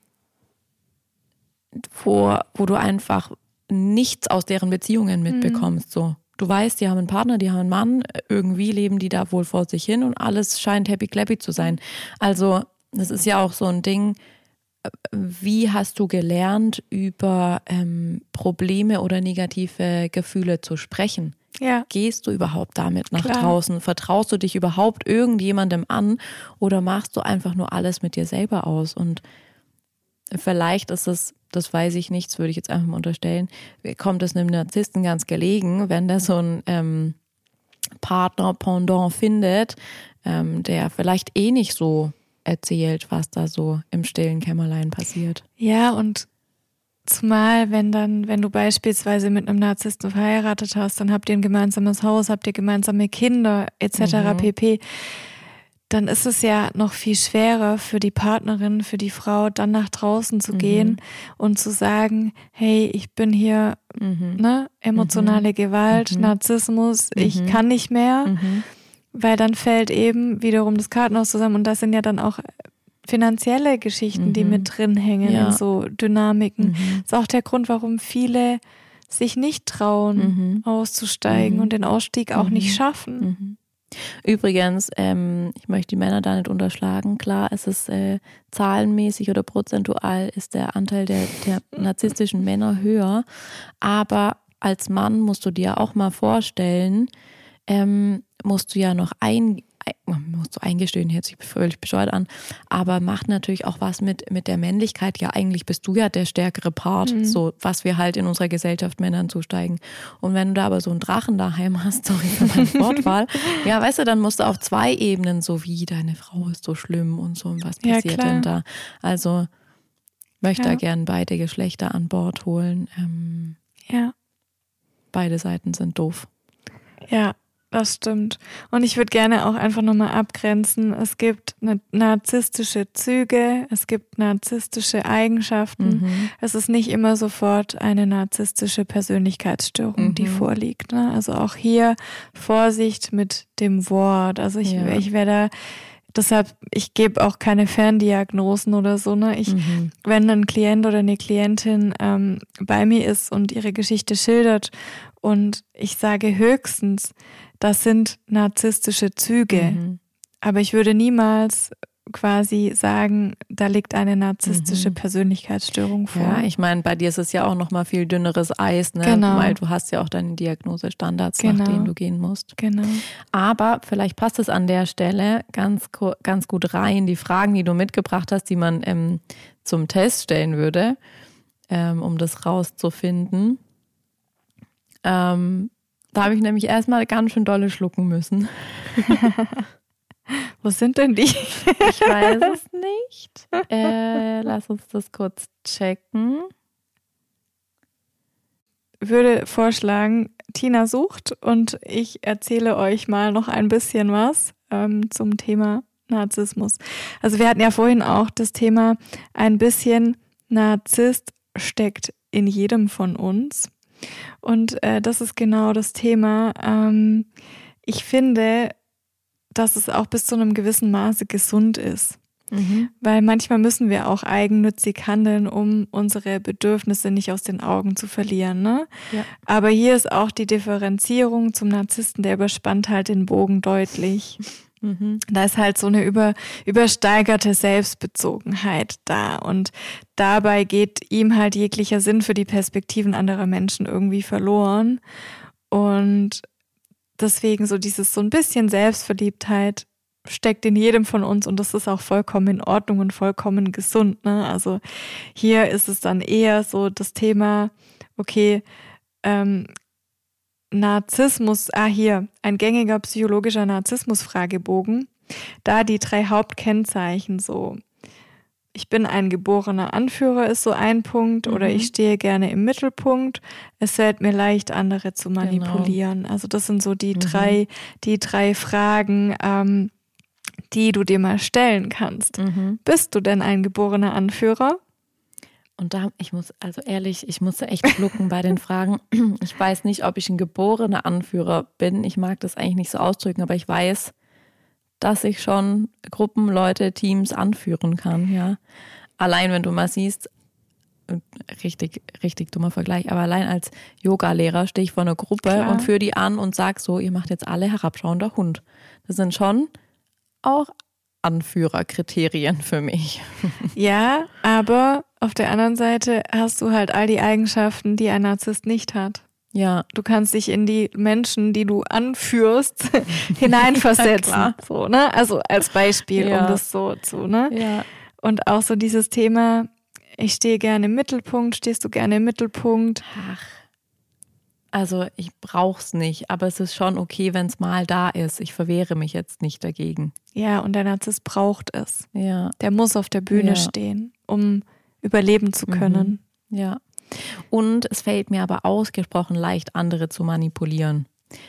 S2: wo, wo du einfach nichts aus deren Beziehungen mitbekommst, mhm. so. Du weißt, die haben einen Partner, die haben einen Mann, irgendwie leben die da wohl vor sich hin und alles scheint happy clappy zu sein. Also, das ist ja auch so ein Ding. Wie hast du gelernt, über ähm, Probleme oder negative Gefühle zu sprechen? Ja. Gehst du überhaupt damit nach Klar. draußen? Vertraust du dich überhaupt irgendjemandem an oder machst du einfach nur alles mit dir selber aus? Und vielleicht ist es das weiß ich nicht, das würde ich jetzt einfach mal unterstellen, kommt es einem Narzissten ganz gelegen, wenn der so einen ähm, Partner, Pendant findet, ähm, der vielleicht eh nicht so erzählt, was da so im stillen Kämmerlein passiert.
S1: Ja, und zumal, wenn dann, wenn du beispielsweise mit einem Narzissten verheiratet hast, dann habt ihr ein gemeinsames Haus, habt ihr gemeinsame Kinder etc. Mhm. pp dann ist es ja noch viel schwerer für die Partnerin, für die Frau, dann nach draußen zu mhm. gehen und zu sagen, hey, ich bin hier, mhm. ne, emotionale mhm. Gewalt, mhm. Narzissmus, ich mhm. kann nicht mehr, mhm. weil dann fällt eben wiederum das Kartenhaus zusammen und das sind ja dann auch finanzielle Geschichten, die mit drin hängen ja. in so Dynamiken. Das ist auch der Grund, warum viele sich nicht trauen, auszusteigen und den Ausstieg auch nicht schaffen.
S2: Übrigens, ähm, ich möchte die Männer da nicht unterschlagen. Klar, es ist äh, zahlenmäßig oder prozentual ist der Anteil der, der narzisstischen Männer höher. Aber als Mann musst du dir auch mal vorstellen, ähm, musst du ja noch ein, musst du eingestehen, hört sich völlig bescheuert an, aber macht natürlich auch was mit, mit der Männlichkeit. Ja, eigentlich bist du ja der stärkere Part, mhm. so was wir halt in unserer Gesellschaft Männern zusteigen. Und wenn du da aber so einen Drachen daheim hast, sorry für meine Wortwahl, ja, weißt du, dann musst du auf zwei Ebenen, so wie deine Frau ist so schlimm und so, und was passiert ja, denn da? Also möchte ja. da gern beide Geschlechter an Bord holen. Ähm, ja. Beide Seiten sind doof.
S1: Ja, das stimmt. Und ich würde gerne auch einfach nochmal abgrenzen. Es gibt narzisstische Züge, es gibt narzisstische Eigenschaften. Mhm. Es ist nicht immer sofort eine narzisstische Persönlichkeitsstörung, mhm. die vorliegt. Ne? Also auch hier Vorsicht mit dem Wort. Also ich, ja. ich wäre da deshalb, ich gebe auch keine Ferndiagnosen oder so. Ne? Ich, mhm. Wenn ein Klient oder eine Klientin ähm, bei mir ist und ihre Geschichte schildert und ich sage höchstens, das sind narzisstische Züge. Mhm. Aber ich würde niemals quasi sagen, da liegt eine narzisstische mhm. Persönlichkeitsstörung vor.
S2: Ja, ich meine, bei dir ist es ja auch noch mal viel dünneres Eis, ne? Genau. Weil du hast ja auch deine Diagnosestandards, genau. nach denen du gehen musst.
S1: Genau.
S2: Aber vielleicht passt es an der Stelle ganz, ganz gut rein, die Fragen, die du mitgebracht hast, die man ähm, zum Test stellen würde, ähm, um das rauszufinden. Ähm, da habe ich nämlich erstmal ganz schön dolle schlucken müssen.
S1: Wo sind denn die?
S2: ich weiß es nicht. Äh, lass uns das kurz checken.
S1: Würde vorschlagen, Tina sucht und ich erzähle euch mal noch ein bisschen was ähm, zum Thema Narzissmus. Also wir hatten ja vorhin auch das Thema, ein bisschen Narzisst steckt in jedem von uns. Und äh, das ist genau das Thema. Ähm, ich finde, dass es auch bis zu einem gewissen Maße gesund ist. Mhm. Weil manchmal müssen wir auch eigennützig handeln, um unsere Bedürfnisse nicht aus den Augen zu verlieren. Ne? Ja. Aber hier ist auch die Differenzierung zum Narzissten, der überspannt halt den Bogen deutlich. Mhm. Da ist halt so eine über, übersteigerte Selbstbezogenheit da. Und dabei geht ihm halt jeglicher Sinn für die Perspektiven anderer Menschen irgendwie verloren. Und deswegen so dieses so ein bisschen Selbstverliebtheit steckt in jedem von uns und das ist auch vollkommen in Ordnung und vollkommen gesund. Ne? Also hier ist es dann eher so das Thema, okay, ähm, Narzissmus, ah hier, ein gängiger psychologischer Narzissmus-Fragebogen, da die drei Hauptkennzeichen so ich bin ein geborener Anführer ist so ein Punkt mhm. oder ich stehe gerne im Mittelpunkt. Es fällt mir leicht, andere zu genau. manipulieren. Genau. Also das sind so die mhm. drei, die drei Fragen, ähm, die du dir mal stellen kannst. Mhm. Bist du denn ein geborener Anführer?
S2: Und da, ich muss, also ehrlich, ich musste echt schlucken bei den Fragen. Ich weiß nicht, ob ich ein geborener Anführer bin. Ich mag das eigentlich nicht so ausdrücken, aber ich weiß, dass ich schon Gruppen, Leute, Teams anführen kann, ja. Allein wenn du mal siehst, richtig, richtig dummer Vergleich, aber allein als Yoga-Lehrer stehe ich vor einer Gruppe Klar. und führe die an und sage so, ihr macht jetzt alle herabschauender Hund. Das sind schon auch Anführerkriterien für mich.
S1: Ja, aber auf der anderen Seite hast du halt all die Eigenschaften, die ein Narzisst nicht hat.
S2: Ja.
S1: Du kannst dich in die Menschen, die du anführst, hineinversetzen. ja, so, ne? Also als Beispiel, ja. um das so zu, ne?
S2: Ja.
S1: Und auch so dieses Thema, ich stehe gerne im Mittelpunkt, stehst du gerne im Mittelpunkt?
S2: Ach. Also ich brauch's nicht, aber es ist schon okay, wenn es mal da ist. Ich verwehre mich jetzt nicht dagegen.
S1: Ja, und der Narzisst braucht es.
S2: Ja.
S1: Der muss auf der Bühne ja. stehen, um überleben zu können.
S2: Mhm. Ja. Und es fällt mir aber ausgesprochen leicht, andere zu manipulieren.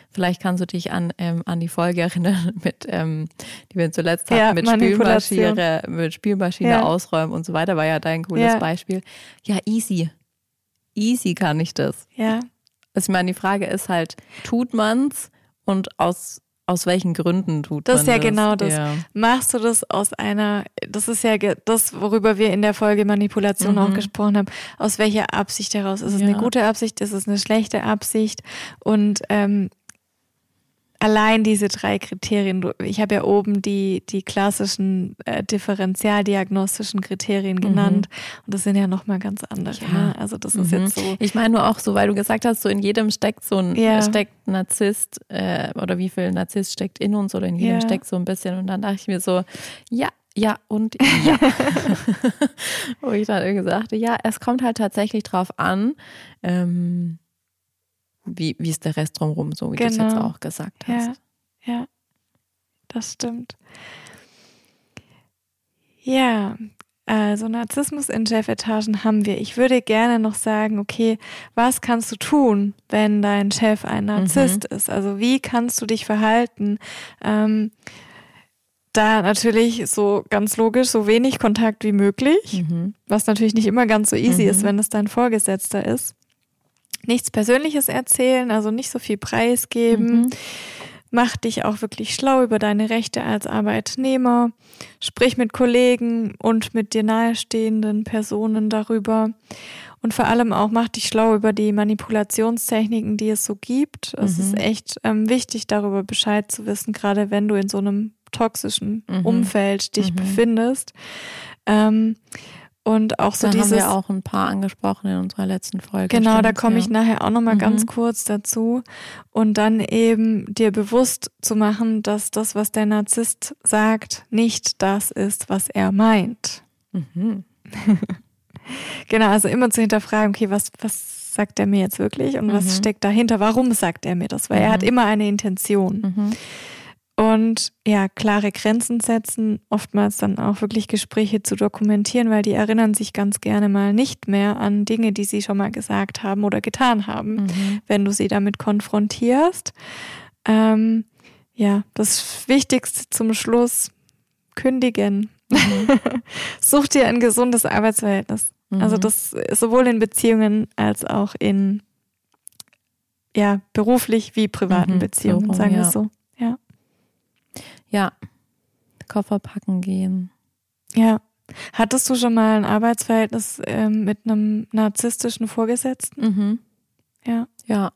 S2: Vielleicht kannst du dich an, ähm, an die Folge erinnern, mit, ähm, die wir zuletzt hatten, ja, mit Spielmaschine, mit Spielmaschine ja. ausräumen und so weiter, war ja dein cooles. Beispiel. Ja, easy. Easy kann ich das.
S1: Ja.
S2: Also ich meine, die Frage ist halt, tut man's und aus aus welchen Gründen tut
S1: das? Das
S2: ist
S1: ja das? genau das. Ja. Machst du das aus einer, das ist ja das, worüber wir in der Folge Manipulation mhm. auch gesprochen haben. Aus welcher Absicht heraus? Ist es ja. eine gute Absicht? Ist es eine schlechte Absicht? Und ähm, allein diese drei Kriterien, ich habe ja oben die, die klassischen äh, differenzialdiagnostischen Kriterien mhm. genannt mhm. und das sind ja nochmal ganz andere. Ja. Ne? Also das mhm. ist jetzt so.
S2: Ich meine nur auch so, weil du gesagt hast, so in jedem steckt so ein ja. steckt Narzisst äh, oder wie viel Narzisst steckt in uns oder in jedem ja. steckt so ein bisschen und dann dachte ich mir so, ja, ja und ja. Wo ich dann irgendwie sagte, ja, es kommt halt tatsächlich drauf an, ähm, wie, wie ist der Rest drumherum, so wie genau. du es jetzt genau. auch gesagt hast.
S1: Ja, ja, das stimmt. Ja, also Narzissmus in Chefetagen haben wir. Ich würde gerne noch sagen, okay, was kannst du tun, wenn dein Chef ein Narzisst mhm. ist? Also wie kannst du dich verhalten? Ähm, da natürlich so ganz logisch so wenig Kontakt wie möglich, mhm. was natürlich nicht immer ganz so easy mhm. ist, wenn es dein Vorgesetzter ist nichts Persönliches erzählen, also nicht so viel preisgeben. Mhm. mach dich auch wirklich schlau über deine Rechte als Arbeitnehmer, sprich mit Kollegen und mit dir nahestehenden Personen darüber und vor allem auch mach dich schlau über die Manipulationstechniken, die es so gibt. Es mhm. ist echt ähm, wichtig, darüber Bescheid zu wissen, gerade wenn du in so einem toxischen mhm. Umfeld dich mhm. befindest. Ähm, und auch so
S2: da
S1: dieses.
S2: haben wir auch ein paar angesprochen in unserer letzten Folge.
S1: Genau, stimmt, da komme ja. ich nachher auch nochmal mhm. ganz kurz dazu. Und dann eben dir bewusst zu machen, dass das, was der Narzisst sagt, nicht das ist, was er meint. Mhm. genau, also immer zu hinterfragen, okay, was, was sagt er mir jetzt wirklich und was mhm. steckt dahinter? Warum sagt er mir das? Weil er hat mhm. immer eine Intention. Und ja, klare Grenzen setzen, oftmals dann auch wirklich Gespräche zu dokumentieren, weil die erinnern sich ganz gerne mal nicht mehr an Dinge, die sie schon mal gesagt haben oder getan haben, mhm. wenn du sie damit konfrontierst. Ähm, ja, das Wichtigste zum Schluss, kündigen. Mhm. Such dir ein gesundes Arbeitsverhältnis. Mhm. Also das sowohl in Beziehungen als auch in ja, beruflich wie privaten mhm, Beziehungen, sagen wir ja. so. Ja.
S2: Koffer packen gehen.
S1: Ja. Hattest du schon mal ein Arbeitsverhältnis ähm, mit einem narzisstischen Vorgesetzten?
S2: Mhm.
S1: Ja.
S2: Ja.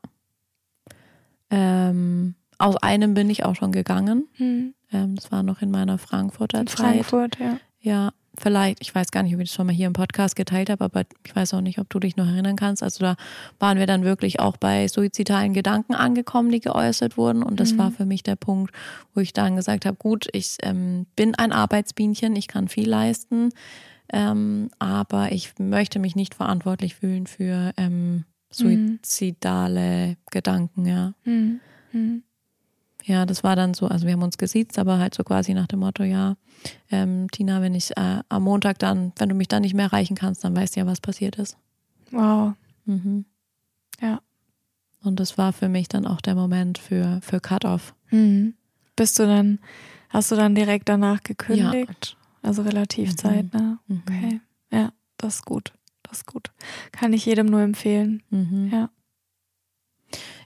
S2: Ähm, aus einem bin ich auch schon gegangen.
S1: Mhm.
S2: Ähm, das war noch in meiner Frankfurter in
S1: Zeit. Frankfurt, ja.
S2: Ja, vielleicht, ich weiß gar nicht, ob ich das schon mal hier im Podcast geteilt habe, aber ich weiß auch nicht, ob du dich noch erinnern kannst. Also da waren wir dann wirklich auch bei suizidalen Gedanken angekommen, die geäußert wurden. Und das mhm. war für mich der Punkt, wo ich dann gesagt habe, gut, ich ähm, bin ein Arbeitsbienchen, ich kann viel leisten, ähm, aber ich möchte mich nicht verantwortlich fühlen für ähm, suizidale mhm. Gedanken, ja.
S1: Mhm.
S2: Ja, das war dann so, also wir haben uns gesiezt, aber halt so quasi nach dem Motto, ja, ähm, Tina, wenn ich äh, am Montag dann, wenn du mich dann nicht mehr erreichen kannst, dann weißt du ja, was passiert ist.
S1: Wow.
S2: Mhm.
S1: Ja.
S2: Und das war für mich dann auch der Moment für, für Cut-Off.
S1: Mhm. Bist du dann, hast du dann direkt danach gekündigt? Ja. Also relativ mhm. zeitnah. Mhm. Okay. Ja, das ist gut. Das ist gut. Kann ich jedem nur empfehlen.
S2: Mhm.
S1: Ja.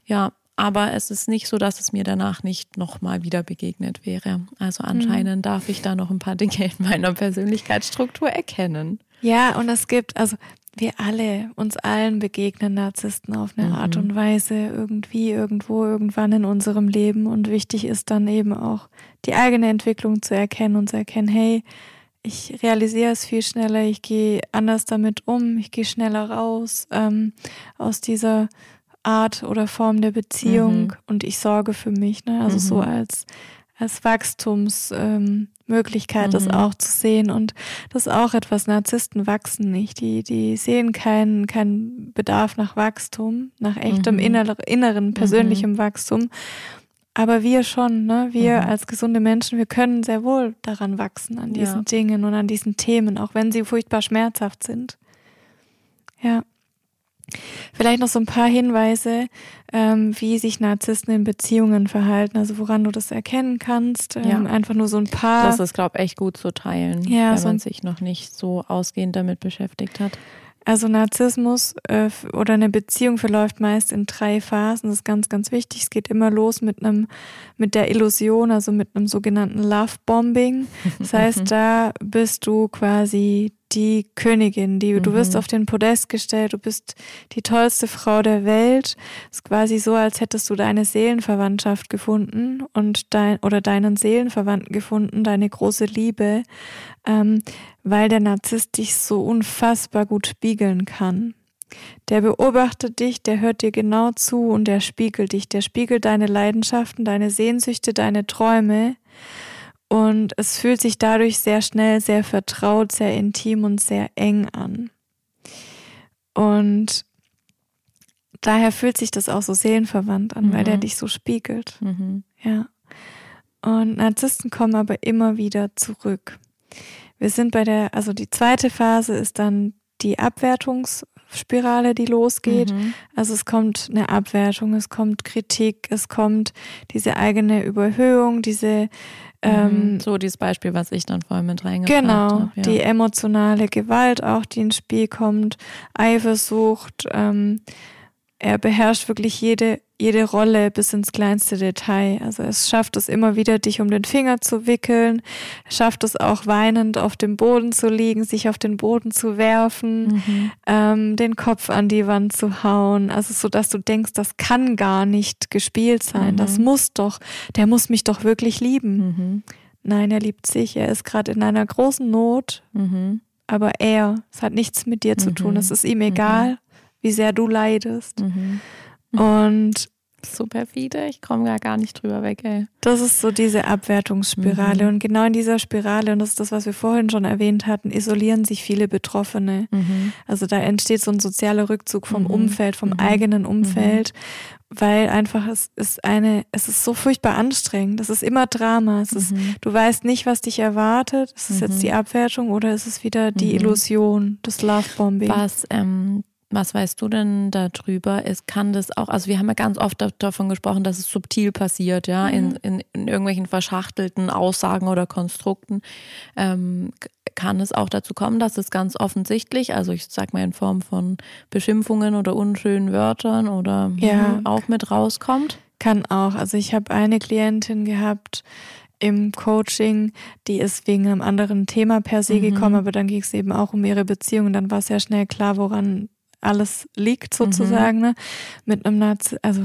S2: Ja, aber es ist nicht so, dass es mir danach nicht nochmal wieder begegnet wäre. Also anscheinend mhm. darf ich da noch ein paar Dinge in meiner Persönlichkeitsstruktur erkennen.
S1: Ja, und es gibt, also wir alle, uns allen begegnen Narzissten auf eine mhm. Art und Weise, irgendwie, irgendwo, irgendwann in unserem Leben. Und wichtig ist dann eben auch die eigene Entwicklung zu erkennen und zu erkennen, hey, ich realisiere es viel schneller, ich gehe anders damit um, ich gehe schneller raus ähm, aus dieser Art oder Form der Beziehung mhm. und ich sorge für mich. Ne? Also mhm. so als, als Wachstumsmöglichkeit ähm, das mhm. auch zu sehen. Und das ist auch etwas, Narzissten wachsen nicht. Die, die sehen keinen, keinen Bedarf nach Wachstum, nach echtem mhm. inner, inneren, mhm. persönlichem Wachstum. Aber wir schon, ne? Wir mhm. als gesunde Menschen, wir können sehr wohl daran wachsen, an diesen ja. Dingen und an diesen Themen, auch wenn sie furchtbar schmerzhaft sind. Ja. Vielleicht noch so ein paar Hinweise, ähm, wie sich Narzissten in Beziehungen verhalten, also woran du das erkennen kannst. Ähm, ja. Einfach nur so ein paar.
S2: Das ist, glaube ich, echt gut zu teilen, ja, wenn so man sich noch nicht so ausgehend damit beschäftigt hat.
S1: Also Narzissmus äh, oder eine Beziehung verläuft meist in drei Phasen. Das ist ganz, ganz wichtig. Es geht immer los mit einem, mit der Illusion, also mit einem sogenannten Love Bombing. Das heißt, da bist du quasi die Königin, die, mhm. du wirst mhm. auf den Podest gestellt, du bist die tollste Frau der Welt. Es ist quasi so, als hättest du deine Seelenverwandtschaft gefunden und dein, oder deinen Seelenverwandten gefunden, deine große Liebe, ähm, weil der Narzisst dich so unfassbar gut spiegeln kann. Der beobachtet dich, der hört dir genau zu und der spiegelt dich, der spiegelt deine Leidenschaften, deine Sehnsüchte, deine Träume und es fühlt sich dadurch sehr schnell, sehr vertraut, sehr intim und sehr eng an. Und daher fühlt sich das auch so seelenverwandt an, mhm. weil der mhm. dich so spiegelt.
S2: Mhm.
S1: Ja. Und Narzissten kommen aber immer wieder zurück. Wir sind bei der, also die zweite Phase ist dann die Abwertungsspirale, die losgeht. Mhm. Also es kommt eine Abwertung, es kommt Kritik, es kommt diese eigene Überhöhung, diese
S2: ähm, mhm. so dieses Beispiel, was ich dann vorhin mit reingebracht
S1: genau,
S2: habe.
S1: Genau, ja. die emotionale Gewalt auch, die ins Spiel kommt, Eifersucht, ähm, er beherrscht wirklich jede, jede Rolle bis ins kleinste Detail. Also es schafft es immer wieder, dich um den Finger zu wickeln. Er schafft es auch weinend auf dem Boden zu liegen, sich auf den Boden zu werfen, mhm. ähm, den Kopf an die Wand zu hauen. Also so, dass du denkst, das kann gar nicht gespielt sein. Mhm. Das muss doch, der muss mich doch wirklich lieben. Mhm. Nein, er liebt sich. Er ist gerade in einer großen Not. Mhm. Aber er, es hat nichts mit dir zu tun. Mhm. Es ist ihm egal wie sehr du leidest. Mhm. Und
S2: so perfide, ich komme gar, gar nicht drüber weg, ey.
S1: Das ist so diese Abwertungsspirale. Mhm. Und genau in dieser Spirale, und das ist das, was wir vorhin schon erwähnt hatten, isolieren sich viele Betroffene. Mhm. Also da entsteht so ein sozialer Rückzug vom mhm. Umfeld, vom mhm. eigenen Umfeld, mhm. weil einfach es ist eine, es ist so furchtbar anstrengend. Das ist immer Drama. Es ist, mhm. du weißt nicht, was dich erwartet. Ist es jetzt die Abwertung oder ist es wieder die Illusion, das Lovebombing?
S2: Was ähm, was weißt du denn darüber? Es kann das auch, also wir haben ja ganz oft davon gesprochen, dass es subtil passiert, ja, mhm. in, in, in, irgendwelchen verschachtelten Aussagen oder Konstrukten. Ähm, kann es auch dazu kommen, dass es ganz offensichtlich, also ich sag mal in Form von Beschimpfungen oder unschönen Wörtern oder ja. auch mit rauskommt?
S1: Kann auch. Also ich habe eine Klientin gehabt, im Coaching, die ist wegen einem anderen Thema per se mhm. gekommen, aber dann ging es eben auch um ihre Beziehung und dann war sehr schnell klar, woran alles liegt sozusagen, mhm. ne? Mit einem Narziss, also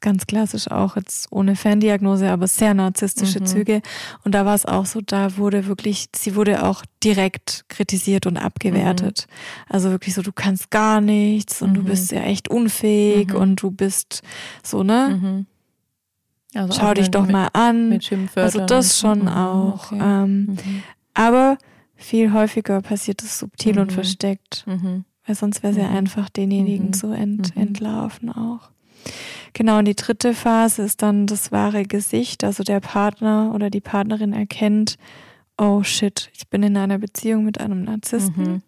S1: ganz klassisch auch jetzt ohne Ferndiagnose, aber sehr narzisstische mhm. Züge. Und da war es auch so, da wurde wirklich, sie wurde auch direkt kritisiert und abgewertet. Mhm. Also wirklich so, du kannst gar nichts und mhm. du bist ja echt unfähig mhm. und du bist so, ne? Mhm. Also Schau dich doch mit, mal an. also das schon mhm. auch. Okay. Ähm, aber viel häufiger passiert es subtil und versteckt. Weil sonst wäre es ja mhm. einfach denjenigen mhm. zu ent, mhm. entlaufen auch. Genau, und die dritte Phase ist dann das wahre Gesicht. Also der Partner oder die Partnerin erkennt, oh shit, ich bin in einer Beziehung mit einem Narzissten. Mhm.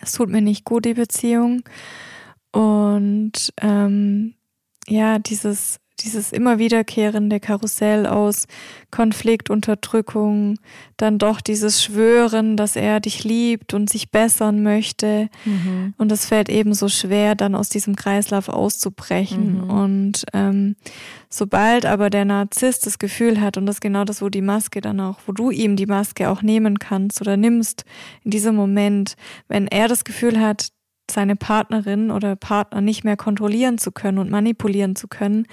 S1: Es tut mir nicht gut, die Beziehung. Und ähm, ja, dieses dieses immer wiederkehrende Karussell aus Konflikt, Unterdrückung, dann doch dieses Schwören, dass er dich liebt und sich bessern möchte. Mhm. Und es fällt eben so schwer, dann aus diesem Kreislauf auszubrechen. Mhm. Und ähm, sobald aber der Narzisst das Gefühl hat, und das ist genau das, wo die Maske dann auch, wo du ihm die Maske auch nehmen kannst oder nimmst, in diesem Moment, wenn er das Gefühl hat, seine Partnerin oder Partner nicht mehr kontrollieren zu können und manipulieren zu können,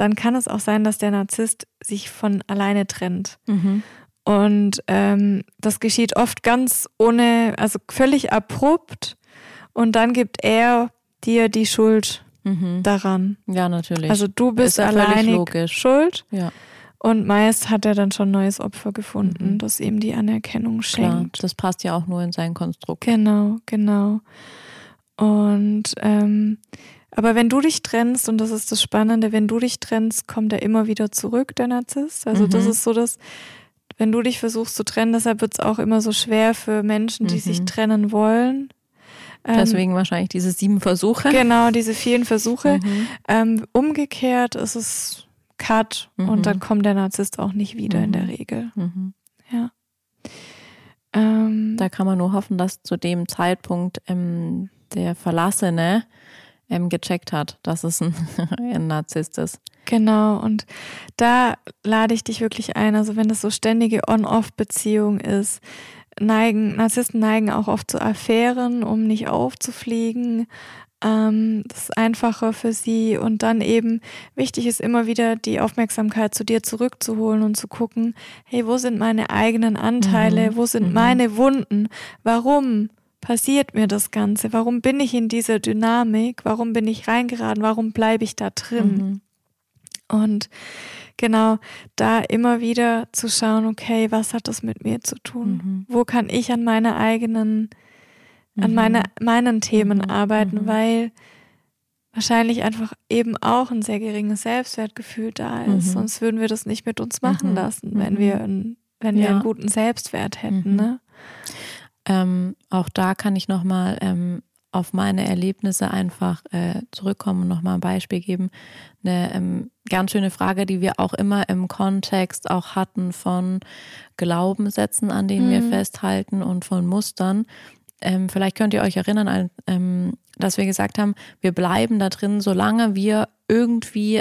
S1: dann kann es auch sein, dass der Narzisst sich von alleine trennt. Mhm. Und ähm, das geschieht oft ganz ohne, also völlig abrupt. Und dann gibt er dir die Schuld mhm. daran.
S2: Ja, natürlich.
S1: Also du bist ja alleine schuld. Ja. Und meist hat er dann schon ein neues Opfer gefunden, mhm. das ihm die Anerkennung schenkt. Klar,
S2: das passt ja auch nur in sein Konstrukt.
S1: Genau, genau. Und ähm, aber wenn du dich trennst, und das ist das Spannende, wenn du dich trennst, kommt er immer wieder zurück, der Narzisst. Also mhm. das ist so dass wenn du dich versuchst zu trennen, deshalb wird es auch immer so schwer für Menschen, die mhm. sich trennen wollen.
S2: Ähm, Deswegen ähm, wahrscheinlich diese sieben Versuche.
S1: Genau, diese vielen Versuche. Mhm. Ähm, umgekehrt ist es Cut und mhm. dann kommt der Narzisst auch nicht wieder in der mhm. Regel. Mhm. Ja.
S2: Ähm, da kann man nur hoffen, dass zu dem Zeitpunkt ähm, der Verlassene ähm, gecheckt hat, dass es ein, ein Narzisst ist.
S1: Genau, und da lade ich dich wirklich ein, also wenn das so ständige On-Off-Beziehung ist, neigen, Narzissten neigen auch oft zu Affären, um nicht aufzufliegen. Ähm, das ist einfacher für sie. Und dann eben wichtig ist immer wieder die Aufmerksamkeit zu dir zurückzuholen und zu gucken, hey, wo sind meine eigenen Anteile? Mhm. Wo sind mhm. meine Wunden? Warum passiert mir das Ganze? Warum bin ich in dieser Dynamik? Warum bin ich reingeraten? Warum bleibe ich da drin? Mhm. Und genau da immer wieder zu schauen, okay, was hat das mit mir zu tun? Mhm. Wo kann ich an meiner eigenen, an mhm. meine, meinen Themen mhm. arbeiten? Mhm. Weil wahrscheinlich einfach eben auch ein sehr geringes Selbstwertgefühl da ist. Mhm. Sonst würden wir das nicht mit uns machen lassen, wenn wir, einen, wenn wir einen guten Selbstwert hätten. Ne?
S2: Ähm, auch da kann ich nochmal ähm, auf meine Erlebnisse einfach äh, zurückkommen und nochmal ein Beispiel geben. Eine ähm, ganz schöne Frage, die wir auch immer im Kontext auch hatten von Glaubenssätzen, an denen mhm. wir festhalten und von Mustern. Ähm, vielleicht könnt ihr euch erinnern, ähm, dass wir gesagt haben, wir bleiben da drin, solange wir irgendwie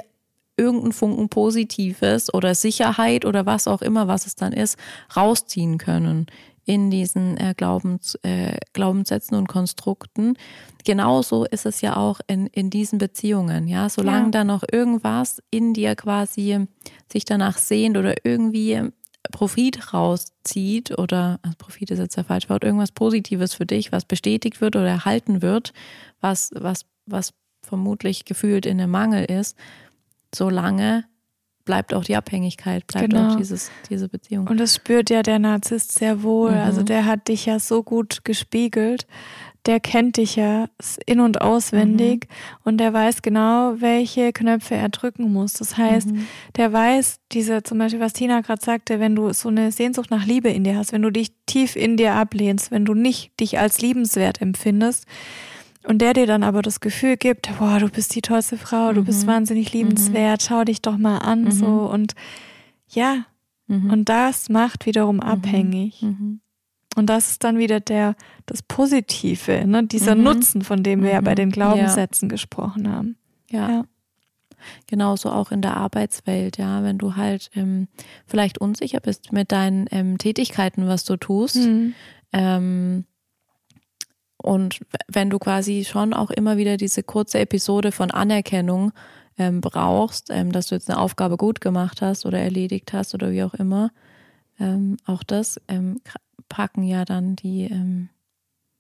S2: irgendeinen Funken Positives oder Sicherheit oder was auch immer, was es dann ist, rausziehen können in diesen äh, Glaubens, äh, Glaubenssätzen und Konstrukten. Genauso ist es ja auch in, in diesen Beziehungen, ja. Solange ja. da noch irgendwas in dir quasi sich danach sehnt oder irgendwie Profit rauszieht oder also Profit ist jetzt der falsche Wort, irgendwas Positives für dich, was bestätigt wird oder erhalten wird, was, was, was vermutlich gefühlt in einem Mangel ist, solange bleibt auch die Abhängigkeit, bleibt genau. auch dieses, diese Beziehung.
S1: Und das spürt ja der Narzisst sehr wohl. Mhm. Also der hat dich ja so gut gespiegelt. Der kennt dich ja in- und auswendig mhm. und der weiß genau, welche Knöpfe er drücken muss. Das heißt, mhm. der weiß, diese, zum Beispiel, was Tina gerade sagte, wenn du so eine Sehnsucht nach Liebe in dir hast, wenn du dich tief in dir ablehnst, wenn du nicht dich als liebenswert empfindest, und der dir dann aber das Gefühl gibt, boah, du bist die tollste Frau, du bist mhm. wahnsinnig liebenswert, mhm. schau dich doch mal an, mhm. so und ja, mhm. und das macht wiederum mhm. abhängig. Mhm. Und das ist dann wieder der, das Positive, ne? dieser Nutzen, von dem wir ja bei den Glaubenssätzen ja. gesprochen haben.
S2: ja. ja. Genauso auch in der Arbeitswelt, ja, wenn du halt ähm, vielleicht unsicher bist mit deinen ähm, Tätigkeiten, was du tust, mhm. ähm, und wenn du quasi schon auch immer wieder diese kurze Episode von Anerkennung ähm, brauchst, ähm, dass du jetzt eine Aufgabe gut gemacht hast oder erledigt hast oder wie auch immer, ähm, auch das ähm, packen ja dann die ähm,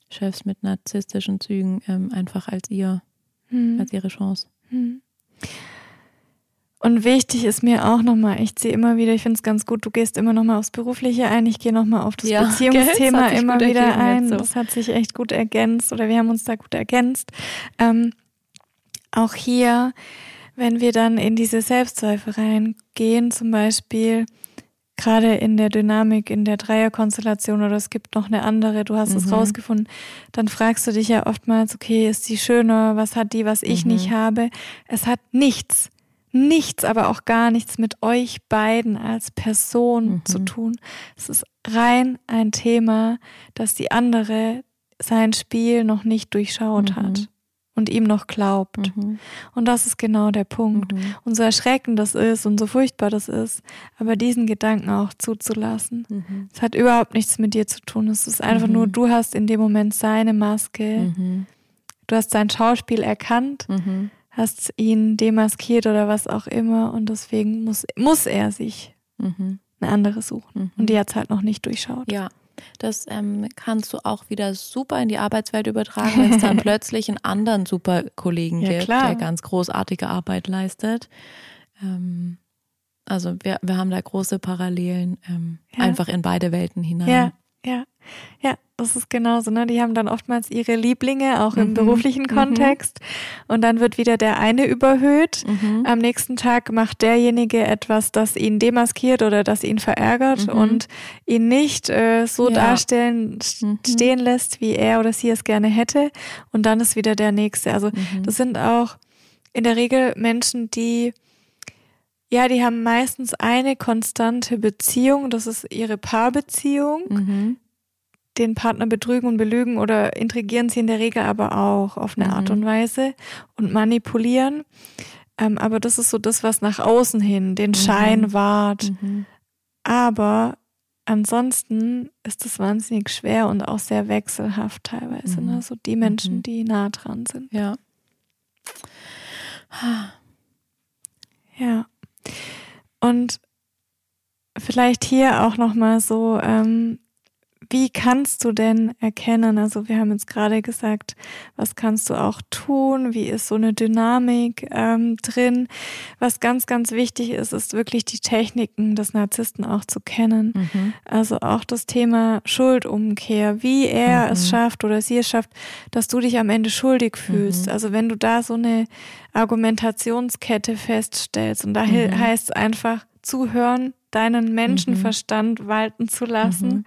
S2: Chefs mit narzisstischen Zügen ähm, einfach als ihr, hm. als ihre Chance. Hm.
S1: Und wichtig ist mir auch nochmal, ich ziehe immer wieder, ich finde es ganz gut, du gehst immer nochmal aufs Berufliche ein, ich gehe nochmal auf das ja, Beziehungsthema immer wieder ein. So. Das hat sich echt gut ergänzt oder wir haben uns da gut ergänzt. Ähm, auch hier, wenn wir dann in diese Selbstzweifel reingehen, zum Beispiel gerade in der Dynamik, in der Dreierkonstellation oder es gibt noch eine andere, du hast mhm. es rausgefunden, dann fragst du dich ja oftmals, okay, ist die schöner, was hat die, was ich mhm. nicht habe? Es hat nichts nichts, aber auch gar nichts mit euch beiden als Person mhm. zu tun. Es ist rein ein Thema, dass die andere sein Spiel noch nicht durchschaut mhm. hat und ihm noch glaubt. Mhm. Und das ist genau der Punkt. Mhm. Und so erschreckend das ist und so furchtbar das ist, aber diesen Gedanken auch zuzulassen. Mhm. Es hat überhaupt nichts mit dir zu tun. Es ist einfach nur, mhm. du hast in dem Moment seine Maske. Du hast sein Schauspiel erkannt hast ihn demaskiert oder was auch immer und deswegen muss, muss er sich mhm. eine andere suchen. Mhm. Und die hat es halt noch nicht durchschaut.
S2: Ja. Das ähm, kannst du auch wieder super in die Arbeitswelt übertragen, wenn es dann plötzlich einen anderen super Kollegen ja, gibt, klar. der ganz großartige Arbeit leistet. Ähm, also wir, wir haben da große Parallelen ähm, ja. einfach in beide Welten hinein.
S1: Ja, ja. Ja, das ist genauso. Ne? Die haben dann oftmals ihre Lieblinge, auch im mhm. beruflichen mhm. Kontext. Mhm. Und dann wird wieder der eine überhöht. Mhm. Am nächsten Tag macht derjenige etwas, das ihn demaskiert oder das ihn verärgert mhm. und ihn nicht äh, so ja. darstellen, mhm. stehen lässt, wie er oder sie es gerne hätte. Und dann ist wieder der nächste. Also das sind auch in der Regel Menschen, die ja, die haben meistens eine konstante Beziehung, das ist ihre Paarbeziehung. Mhm den Partner betrügen und belügen oder intrigieren sie in der Regel aber auch auf eine mhm. Art und Weise und manipulieren. Ähm, aber das ist so das, was nach außen hin den mhm. Schein wahrt. Mhm. Aber ansonsten ist es wahnsinnig schwer und auch sehr wechselhaft teilweise. Ne? Mhm. So die Menschen, mhm. die nah dran sind.
S2: Ja.
S1: Ja. Und vielleicht hier auch nochmal so, ähm, wie kannst du denn erkennen, also wir haben jetzt gerade gesagt, was kannst du auch tun, wie ist so eine Dynamik ähm, drin. Was ganz, ganz wichtig ist, ist wirklich die Techniken des Narzissten auch zu kennen. Mhm. Also auch das Thema Schuldumkehr, wie er mhm. es schafft oder sie es schafft, dass du dich am Ende schuldig fühlst. Mhm. Also wenn du da so eine Argumentationskette feststellst und da mhm. heißt es einfach zuhören, deinen Menschenverstand mhm. walten zu lassen mhm.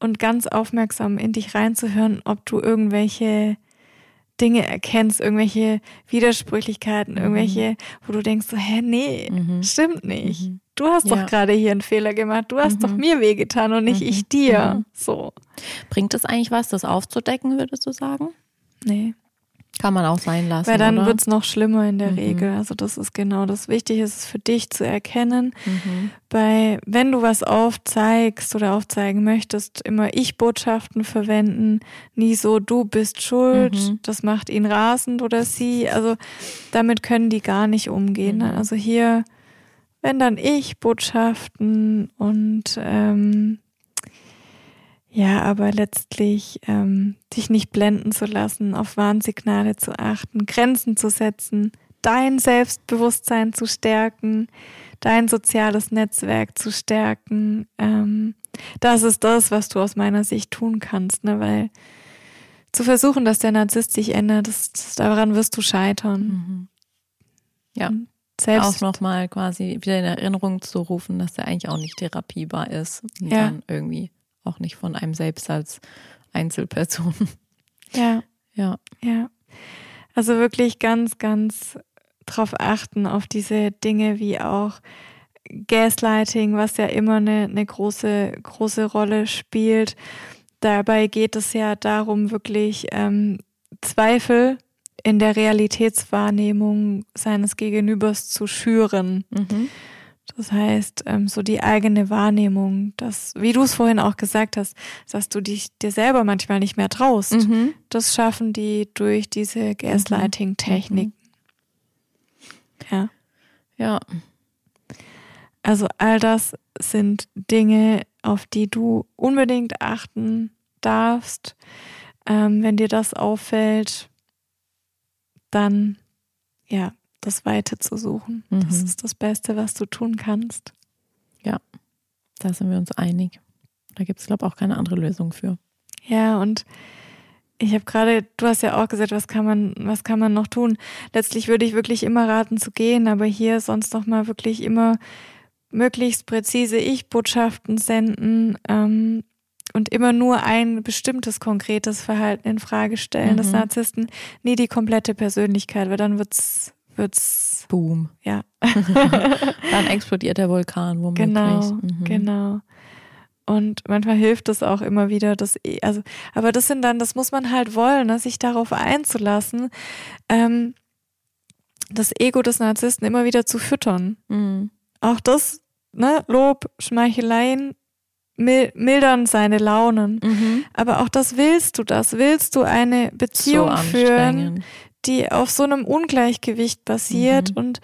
S1: und ganz aufmerksam in dich reinzuhören, ob du irgendwelche Dinge erkennst, irgendwelche Widersprüchlichkeiten, mhm. irgendwelche, wo du denkst so, hä, nee, mhm. stimmt nicht. Mhm. Du hast ja. doch gerade hier einen Fehler gemacht. Du hast doch mhm. mir wehgetan und nicht ich dir. So.
S2: Bringt es eigentlich was, das aufzudecken, würdest du sagen?
S1: Nee.
S2: Kann man auch sein lassen.
S1: Weil dann wird es noch schlimmer in der mhm. Regel. Also das ist genau das Wichtige, ist es für dich zu erkennen. Mhm. Bei, wenn du was aufzeigst oder aufzeigen möchtest, immer Ich-Botschaften verwenden, nie so, du bist schuld, mhm. das macht ihn rasend oder sie. Also damit können die gar nicht umgehen. Ne? Mhm. Also hier, wenn dann Ich-Botschaften und ähm, ja, aber letztlich ähm, dich nicht blenden zu lassen, auf Warnsignale zu achten, Grenzen zu setzen, dein Selbstbewusstsein zu stärken, dein soziales Netzwerk zu stärken. Ähm, das ist das, was du aus meiner Sicht tun kannst, ne? weil zu versuchen, dass der Narzisst sich ändert, das, das daran wirst du scheitern. Mhm.
S2: Ja. selbst auch nochmal quasi wieder in Erinnerung zu rufen, dass der eigentlich auch nicht therapiebar ist. Und ja. dann irgendwie auch nicht von einem selbst als Einzelperson.
S1: Ja. Ja. Ja. Also wirklich ganz, ganz drauf achten, auf diese Dinge wie auch Gaslighting, was ja immer eine, eine große, große Rolle spielt. Dabei geht es ja darum, wirklich ähm, Zweifel in der Realitätswahrnehmung seines Gegenübers zu schüren. Mhm. Das heißt, ähm, so die eigene Wahrnehmung, dass, wie du es vorhin auch gesagt hast, dass du dich dir selber manchmal nicht mehr traust. Mhm. Das schaffen die durch diese Gaslighting-Techniken. Mhm. Ja. Ja. Also all das sind Dinge, auf die du unbedingt achten darfst. Ähm, wenn dir das auffällt, dann ja, das Weite zu suchen. Mhm. Das ist das Beste, was du tun kannst.
S2: Ja, da sind wir uns einig. Da gibt es, glaube ich, auch keine andere Lösung für.
S1: Ja, und ich habe gerade, du hast ja auch gesagt, was kann man, was kann man noch tun? Letztlich würde ich wirklich immer raten zu gehen, aber hier sonst noch mal wirklich immer möglichst präzise Ich-Botschaften senden ähm, und immer nur ein bestimmtes konkretes Verhalten in Frage stellen mhm. des Narzissten, nie die komplette Persönlichkeit, weil dann wird's wird's
S2: Boom.
S1: Ja.
S2: Dann explodiert der Vulkan womöglich.
S1: Genau, mhm. genau. Und manchmal hilft es auch immer wieder, das, also, aber das sind dann, das muss man halt wollen, ne, sich darauf einzulassen, ähm, das Ego des Narzissten immer wieder zu füttern. Mhm. Auch das, ne, Lob, Schmeicheleien, mildern seine Launen. Mhm. Aber auch das willst du das. Willst du eine Beziehung so führen, die auf so einem Ungleichgewicht basiert mhm. und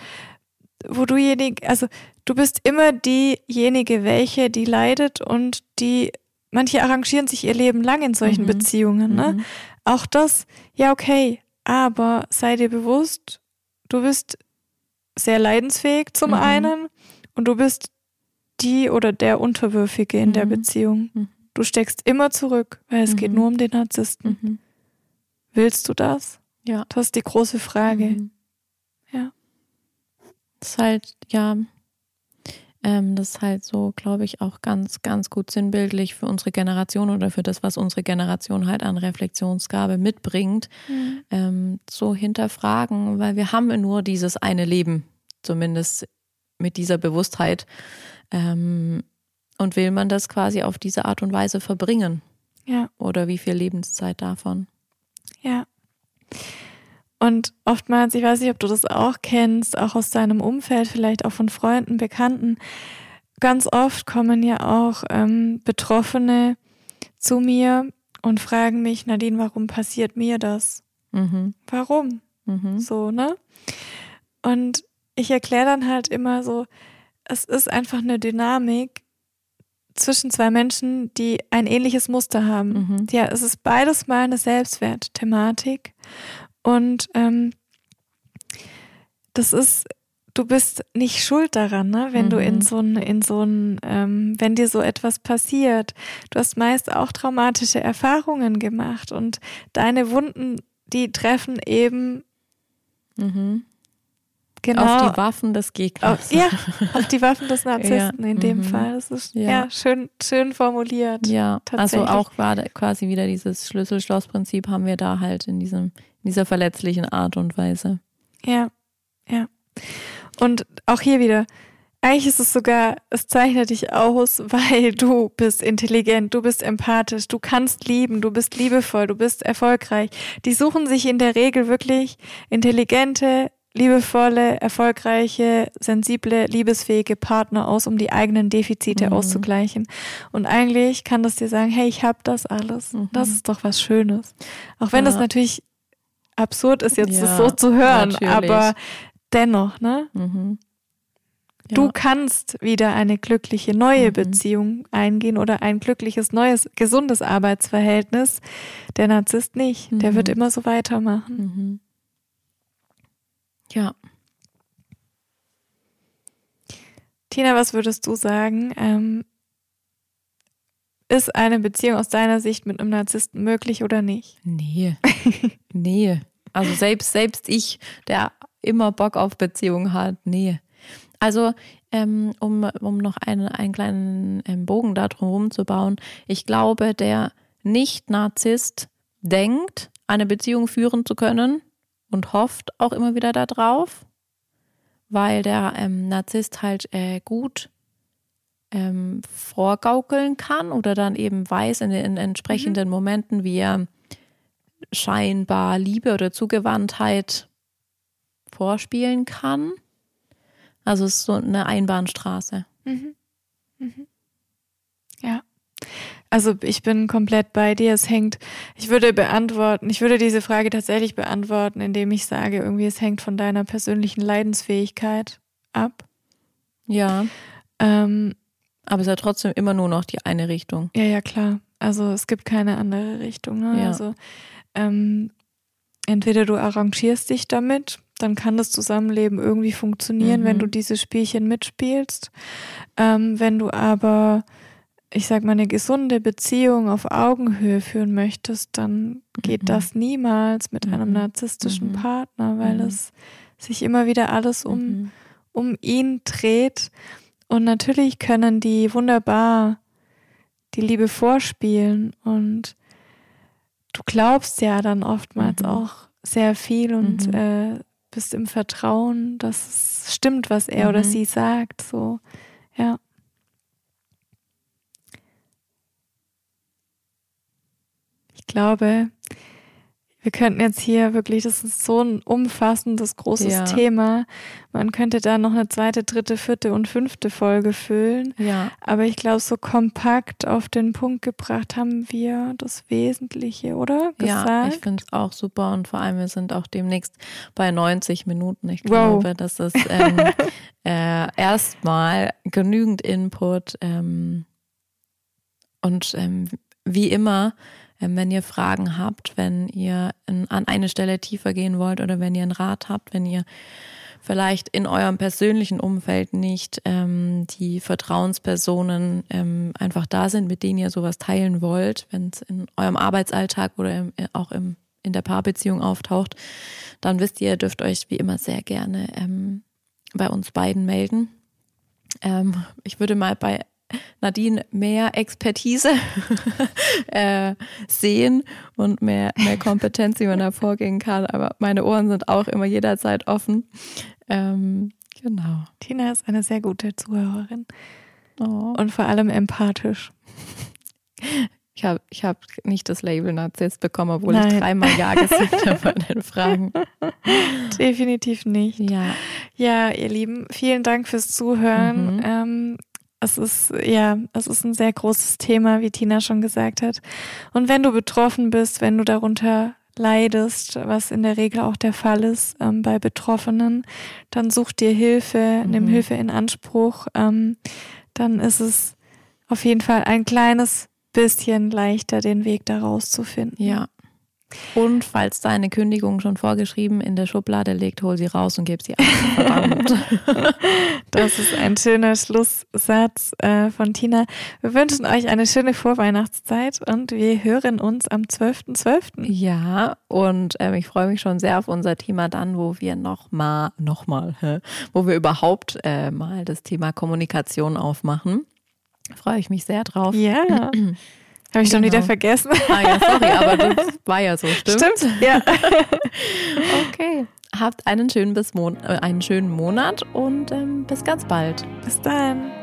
S1: wo du jenig, also du bist immer diejenige, welche die leidet und die, manche arrangieren sich ihr Leben lang in solchen mhm. Beziehungen, ne? Mhm. Auch das, ja, okay, aber sei dir bewusst, du bist sehr leidensfähig zum mhm. einen und du bist die oder der Unterwürfige in der mhm. Beziehung. Mhm. Du steckst immer zurück, weil es geht nur um den Narzissten. Willst du das? Ja. Das ist die große Frage. Mhm. Ja.
S2: Das ist halt, ja, ähm, das ist halt so, glaube ich, auch ganz, ganz gut sinnbildlich für unsere Generation oder für das, was unsere Generation halt an Reflexionsgabe mitbringt, mhm. ähm, so hinterfragen, weil wir haben nur dieses eine Leben, zumindest mit dieser Bewusstheit. Ähm, und will man das quasi auf diese Art und Weise verbringen? Ja. Oder wie viel Lebenszeit davon?
S1: Ja. Und oftmals, ich weiß nicht, ob du das auch kennst, auch aus deinem Umfeld, vielleicht auch von Freunden, Bekannten, ganz oft kommen ja auch ähm, Betroffene zu mir und fragen mich, Nadine, warum passiert mir das? Mhm. Warum? Mhm. So, ne? Und ich erkläre dann halt immer so, es ist einfach eine Dynamik zwischen zwei Menschen, die ein ähnliches Muster haben. Mhm. Ja, es ist beides mal eine Selbstwertthematik. Und ähm, das ist, du bist nicht schuld daran, ne? wenn mhm. du in mhm. so ein, in so ein, ähm, wenn dir so etwas passiert. Du hast meist auch traumatische Erfahrungen gemacht und deine Wunden, die treffen eben
S2: mhm. Genau. Auf die Waffen des Gegners.
S1: Auf, ja, auf die Waffen des Narzissten ja. in dem mhm. Fall. Das ist ja, ja schön, schön formuliert.
S2: Ja, also auch quasi wieder dieses Schlüssel-Schloss-Prinzip haben wir da halt in diesem, in dieser verletzlichen Art und Weise.
S1: Ja, ja. Und auch hier wieder, eigentlich ist es sogar, es zeichnet dich aus, weil du bist intelligent, du bist empathisch, du kannst lieben, du bist liebevoll, du bist erfolgreich. Die suchen sich in der Regel wirklich intelligente, liebevolle, erfolgreiche, sensible, liebesfähige Partner aus, um die eigenen Defizite mhm. auszugleichen. Und eigentlich kann das dir sagen, hey, ich habe das alles. Mhm. Das ist doch was Schönes. Auch wenn ja. das natürlich absurd ist, jetzt ja, das so zu hören, natürlich. aber dennoch, ne? Mhm. Ja. Du kannst wieder eine glückliche neue mhm. Beziehung eingehen oder ein glückliches neues, gesundes Arbeitsverhältnis. Der Narzisst nicht. Der wird mhm. immer so weitermachen.
S2: Ja.
S1: Tina, was würdest du sagen? Ähm, ist eine Beziehung aus deiner Sicht mit einem Narzissten möglich oder nicht?
S2: Nee. nee. Also selbst, selbst ich, der immer Bock auf Beziehungen hat, nee. Also, ähm, um, um noch einen, einen kleinen ähm, Bogen da drum zu bauen, ich glaube, der Nicht-Narzisst denkt, eine Beziehung führen zu können, und hofft auch immer wieder darauf, weil der ähm, Narzisst halt äh, gut ähm, vorgaukeln kann oder dann eben weiß in den entsprechenden mhm. Momenten, wie er scheinbar Liebe oder Zugewandtheit vorspielen kann. Also es ist so eine Einbahnstraße.
S1: Mhm. Mhm. Ja. Also ich bin komplett bei dir. Es hängt, ich würde beantworten, ich würde diese Frage tatsächlich beantworten, indem ich sage, irgendwie es hängt von deiner persönlichen Leidensfähigkeit ab.
S2: Ja. Ähm, aber es ist ja trotzdem immer nur noch die eine Richtung.
S1: Ja, ja, klar. Also es gibt keine andere Richtung. Ne? Ja. Also ähm, entweder du arrangierst dich damit, dann kann das Zusammenleben irgendwie funktionieren, mhm. wenn du diese Spielchen mitspielst. Ähm, wenn du aber ich sag mal, eine gesunde Beziehung auf Augenhöhe führen möchtest, dann geht mhm. das niemals mit einem mhm. narzisstischen mhm. Partner, weil mhm. es sich immer wieder alles um, mhm. um ihn dreht. Und natürlich können die wunderbar die Liebe vorspielen und du glaubst ja dann oftmals mhm. auch sehr viel und äh, bist im Vertrauen, dass es stimmt, was er oder sie sagt. So, ja. Glaube, wir könnten jetzt hier wirklich, das ist so ein umfassendes, großes ja. Thema. Man könnte da noch eine zweite, dritte, vierte und fünfte Folge füllen.
S2: Ja.
S1: Aber ich glaube, so kompakt auf den Punkt gebracht haben wir das Wesentliche, oder?
S2: Gesagt? Ja, ich finde es auch super und vor allem, wir sind auch demnächst bei 90 Minuten. Ich glaube, wow. das ist ähm, äh, erstmal genügend Input. Ähm, und ähm, wie immer, wenn ihr Fragen habt, wenn ihr an eine Stelle tiefer gehen wollt oder wenn ihr einen Rat habt, wenn ihr vielleicht in eurem persönlichen Umfeld nicht ähm, die Vertrauenspersonen ähm, einfach da sind, mit denen ihr sowas teilen wollt, wenn es in eurem Arbeitsalltag oder im, äh, auch im, in der Paarbeziehung auftaucht, dann wisst ihr, ihr dürft euch wie immer sehr gerne ähm, bei uns beiden melden. Ähm, ich würde mal bei Nadine mehr Expertise äh, sehen und mehr, mehr Kompetenz, wie man da vorgehen kann. Aber meine Ohren sind auch immer jederzeit offen. Ähm, genau.
S1: Tina ist eine sehr gute Zuhörerin. Oh. Und vor allem empathisch.
S2: Ich habe ich hab nicht das Label Narzisst bekommen, obwohl Nein. ich dreimal Ja gesagt habe bei den Fragen.
S1: Definitiv nicht.
S2: Ja.
S1: Ja, ihr Lieben, vielen Dank fürs Zuhören. Mhm. Ähm, es ist, ja, es ist ein sehr großes Thema, wie Tina schon gesagt hat. Und wenn du betroffen bist, wenn du darunter leidest, was in der Regel auch der Fall ist ähm, bei Betroffenen, dann such dir Hilfe, mhm. nimm Hilfe in Anspruch. Ähm, dann ist es auf jeden Fall ein kleines bisschen leichter, den Weg daraus zu finden.
S2: Ja, und falls deine Kündigung schon vorgeschrieben in der Schublade liegt, hol sie raus und gib sie ab.
S1: das ist ein schöner Schlusssatz äh, von Tina. Wir wünschen euch eine schöne Vorweihnachtszeit und wir hören uns am 12.12.
S2: .12. Ja, und ähm, ich freue mich schon sehr auf unser Thema dann, wo wir nochmal, nochmal, wo wir überhaupt äh, mal das Thema Kommunikation aufmachen. Freue ich mich sehr drauf.
S1: Ja. Habe ich genau. schon wieder vergessen.
S2: Ah ja, sorry, aber das war ja so, stimmt?
S1: Stimmt, ja.
S2: okay. habt einen schönen, bis Mon äh, einen schönen Monat und ähm, bis ganz bald.
S1: Bis dann.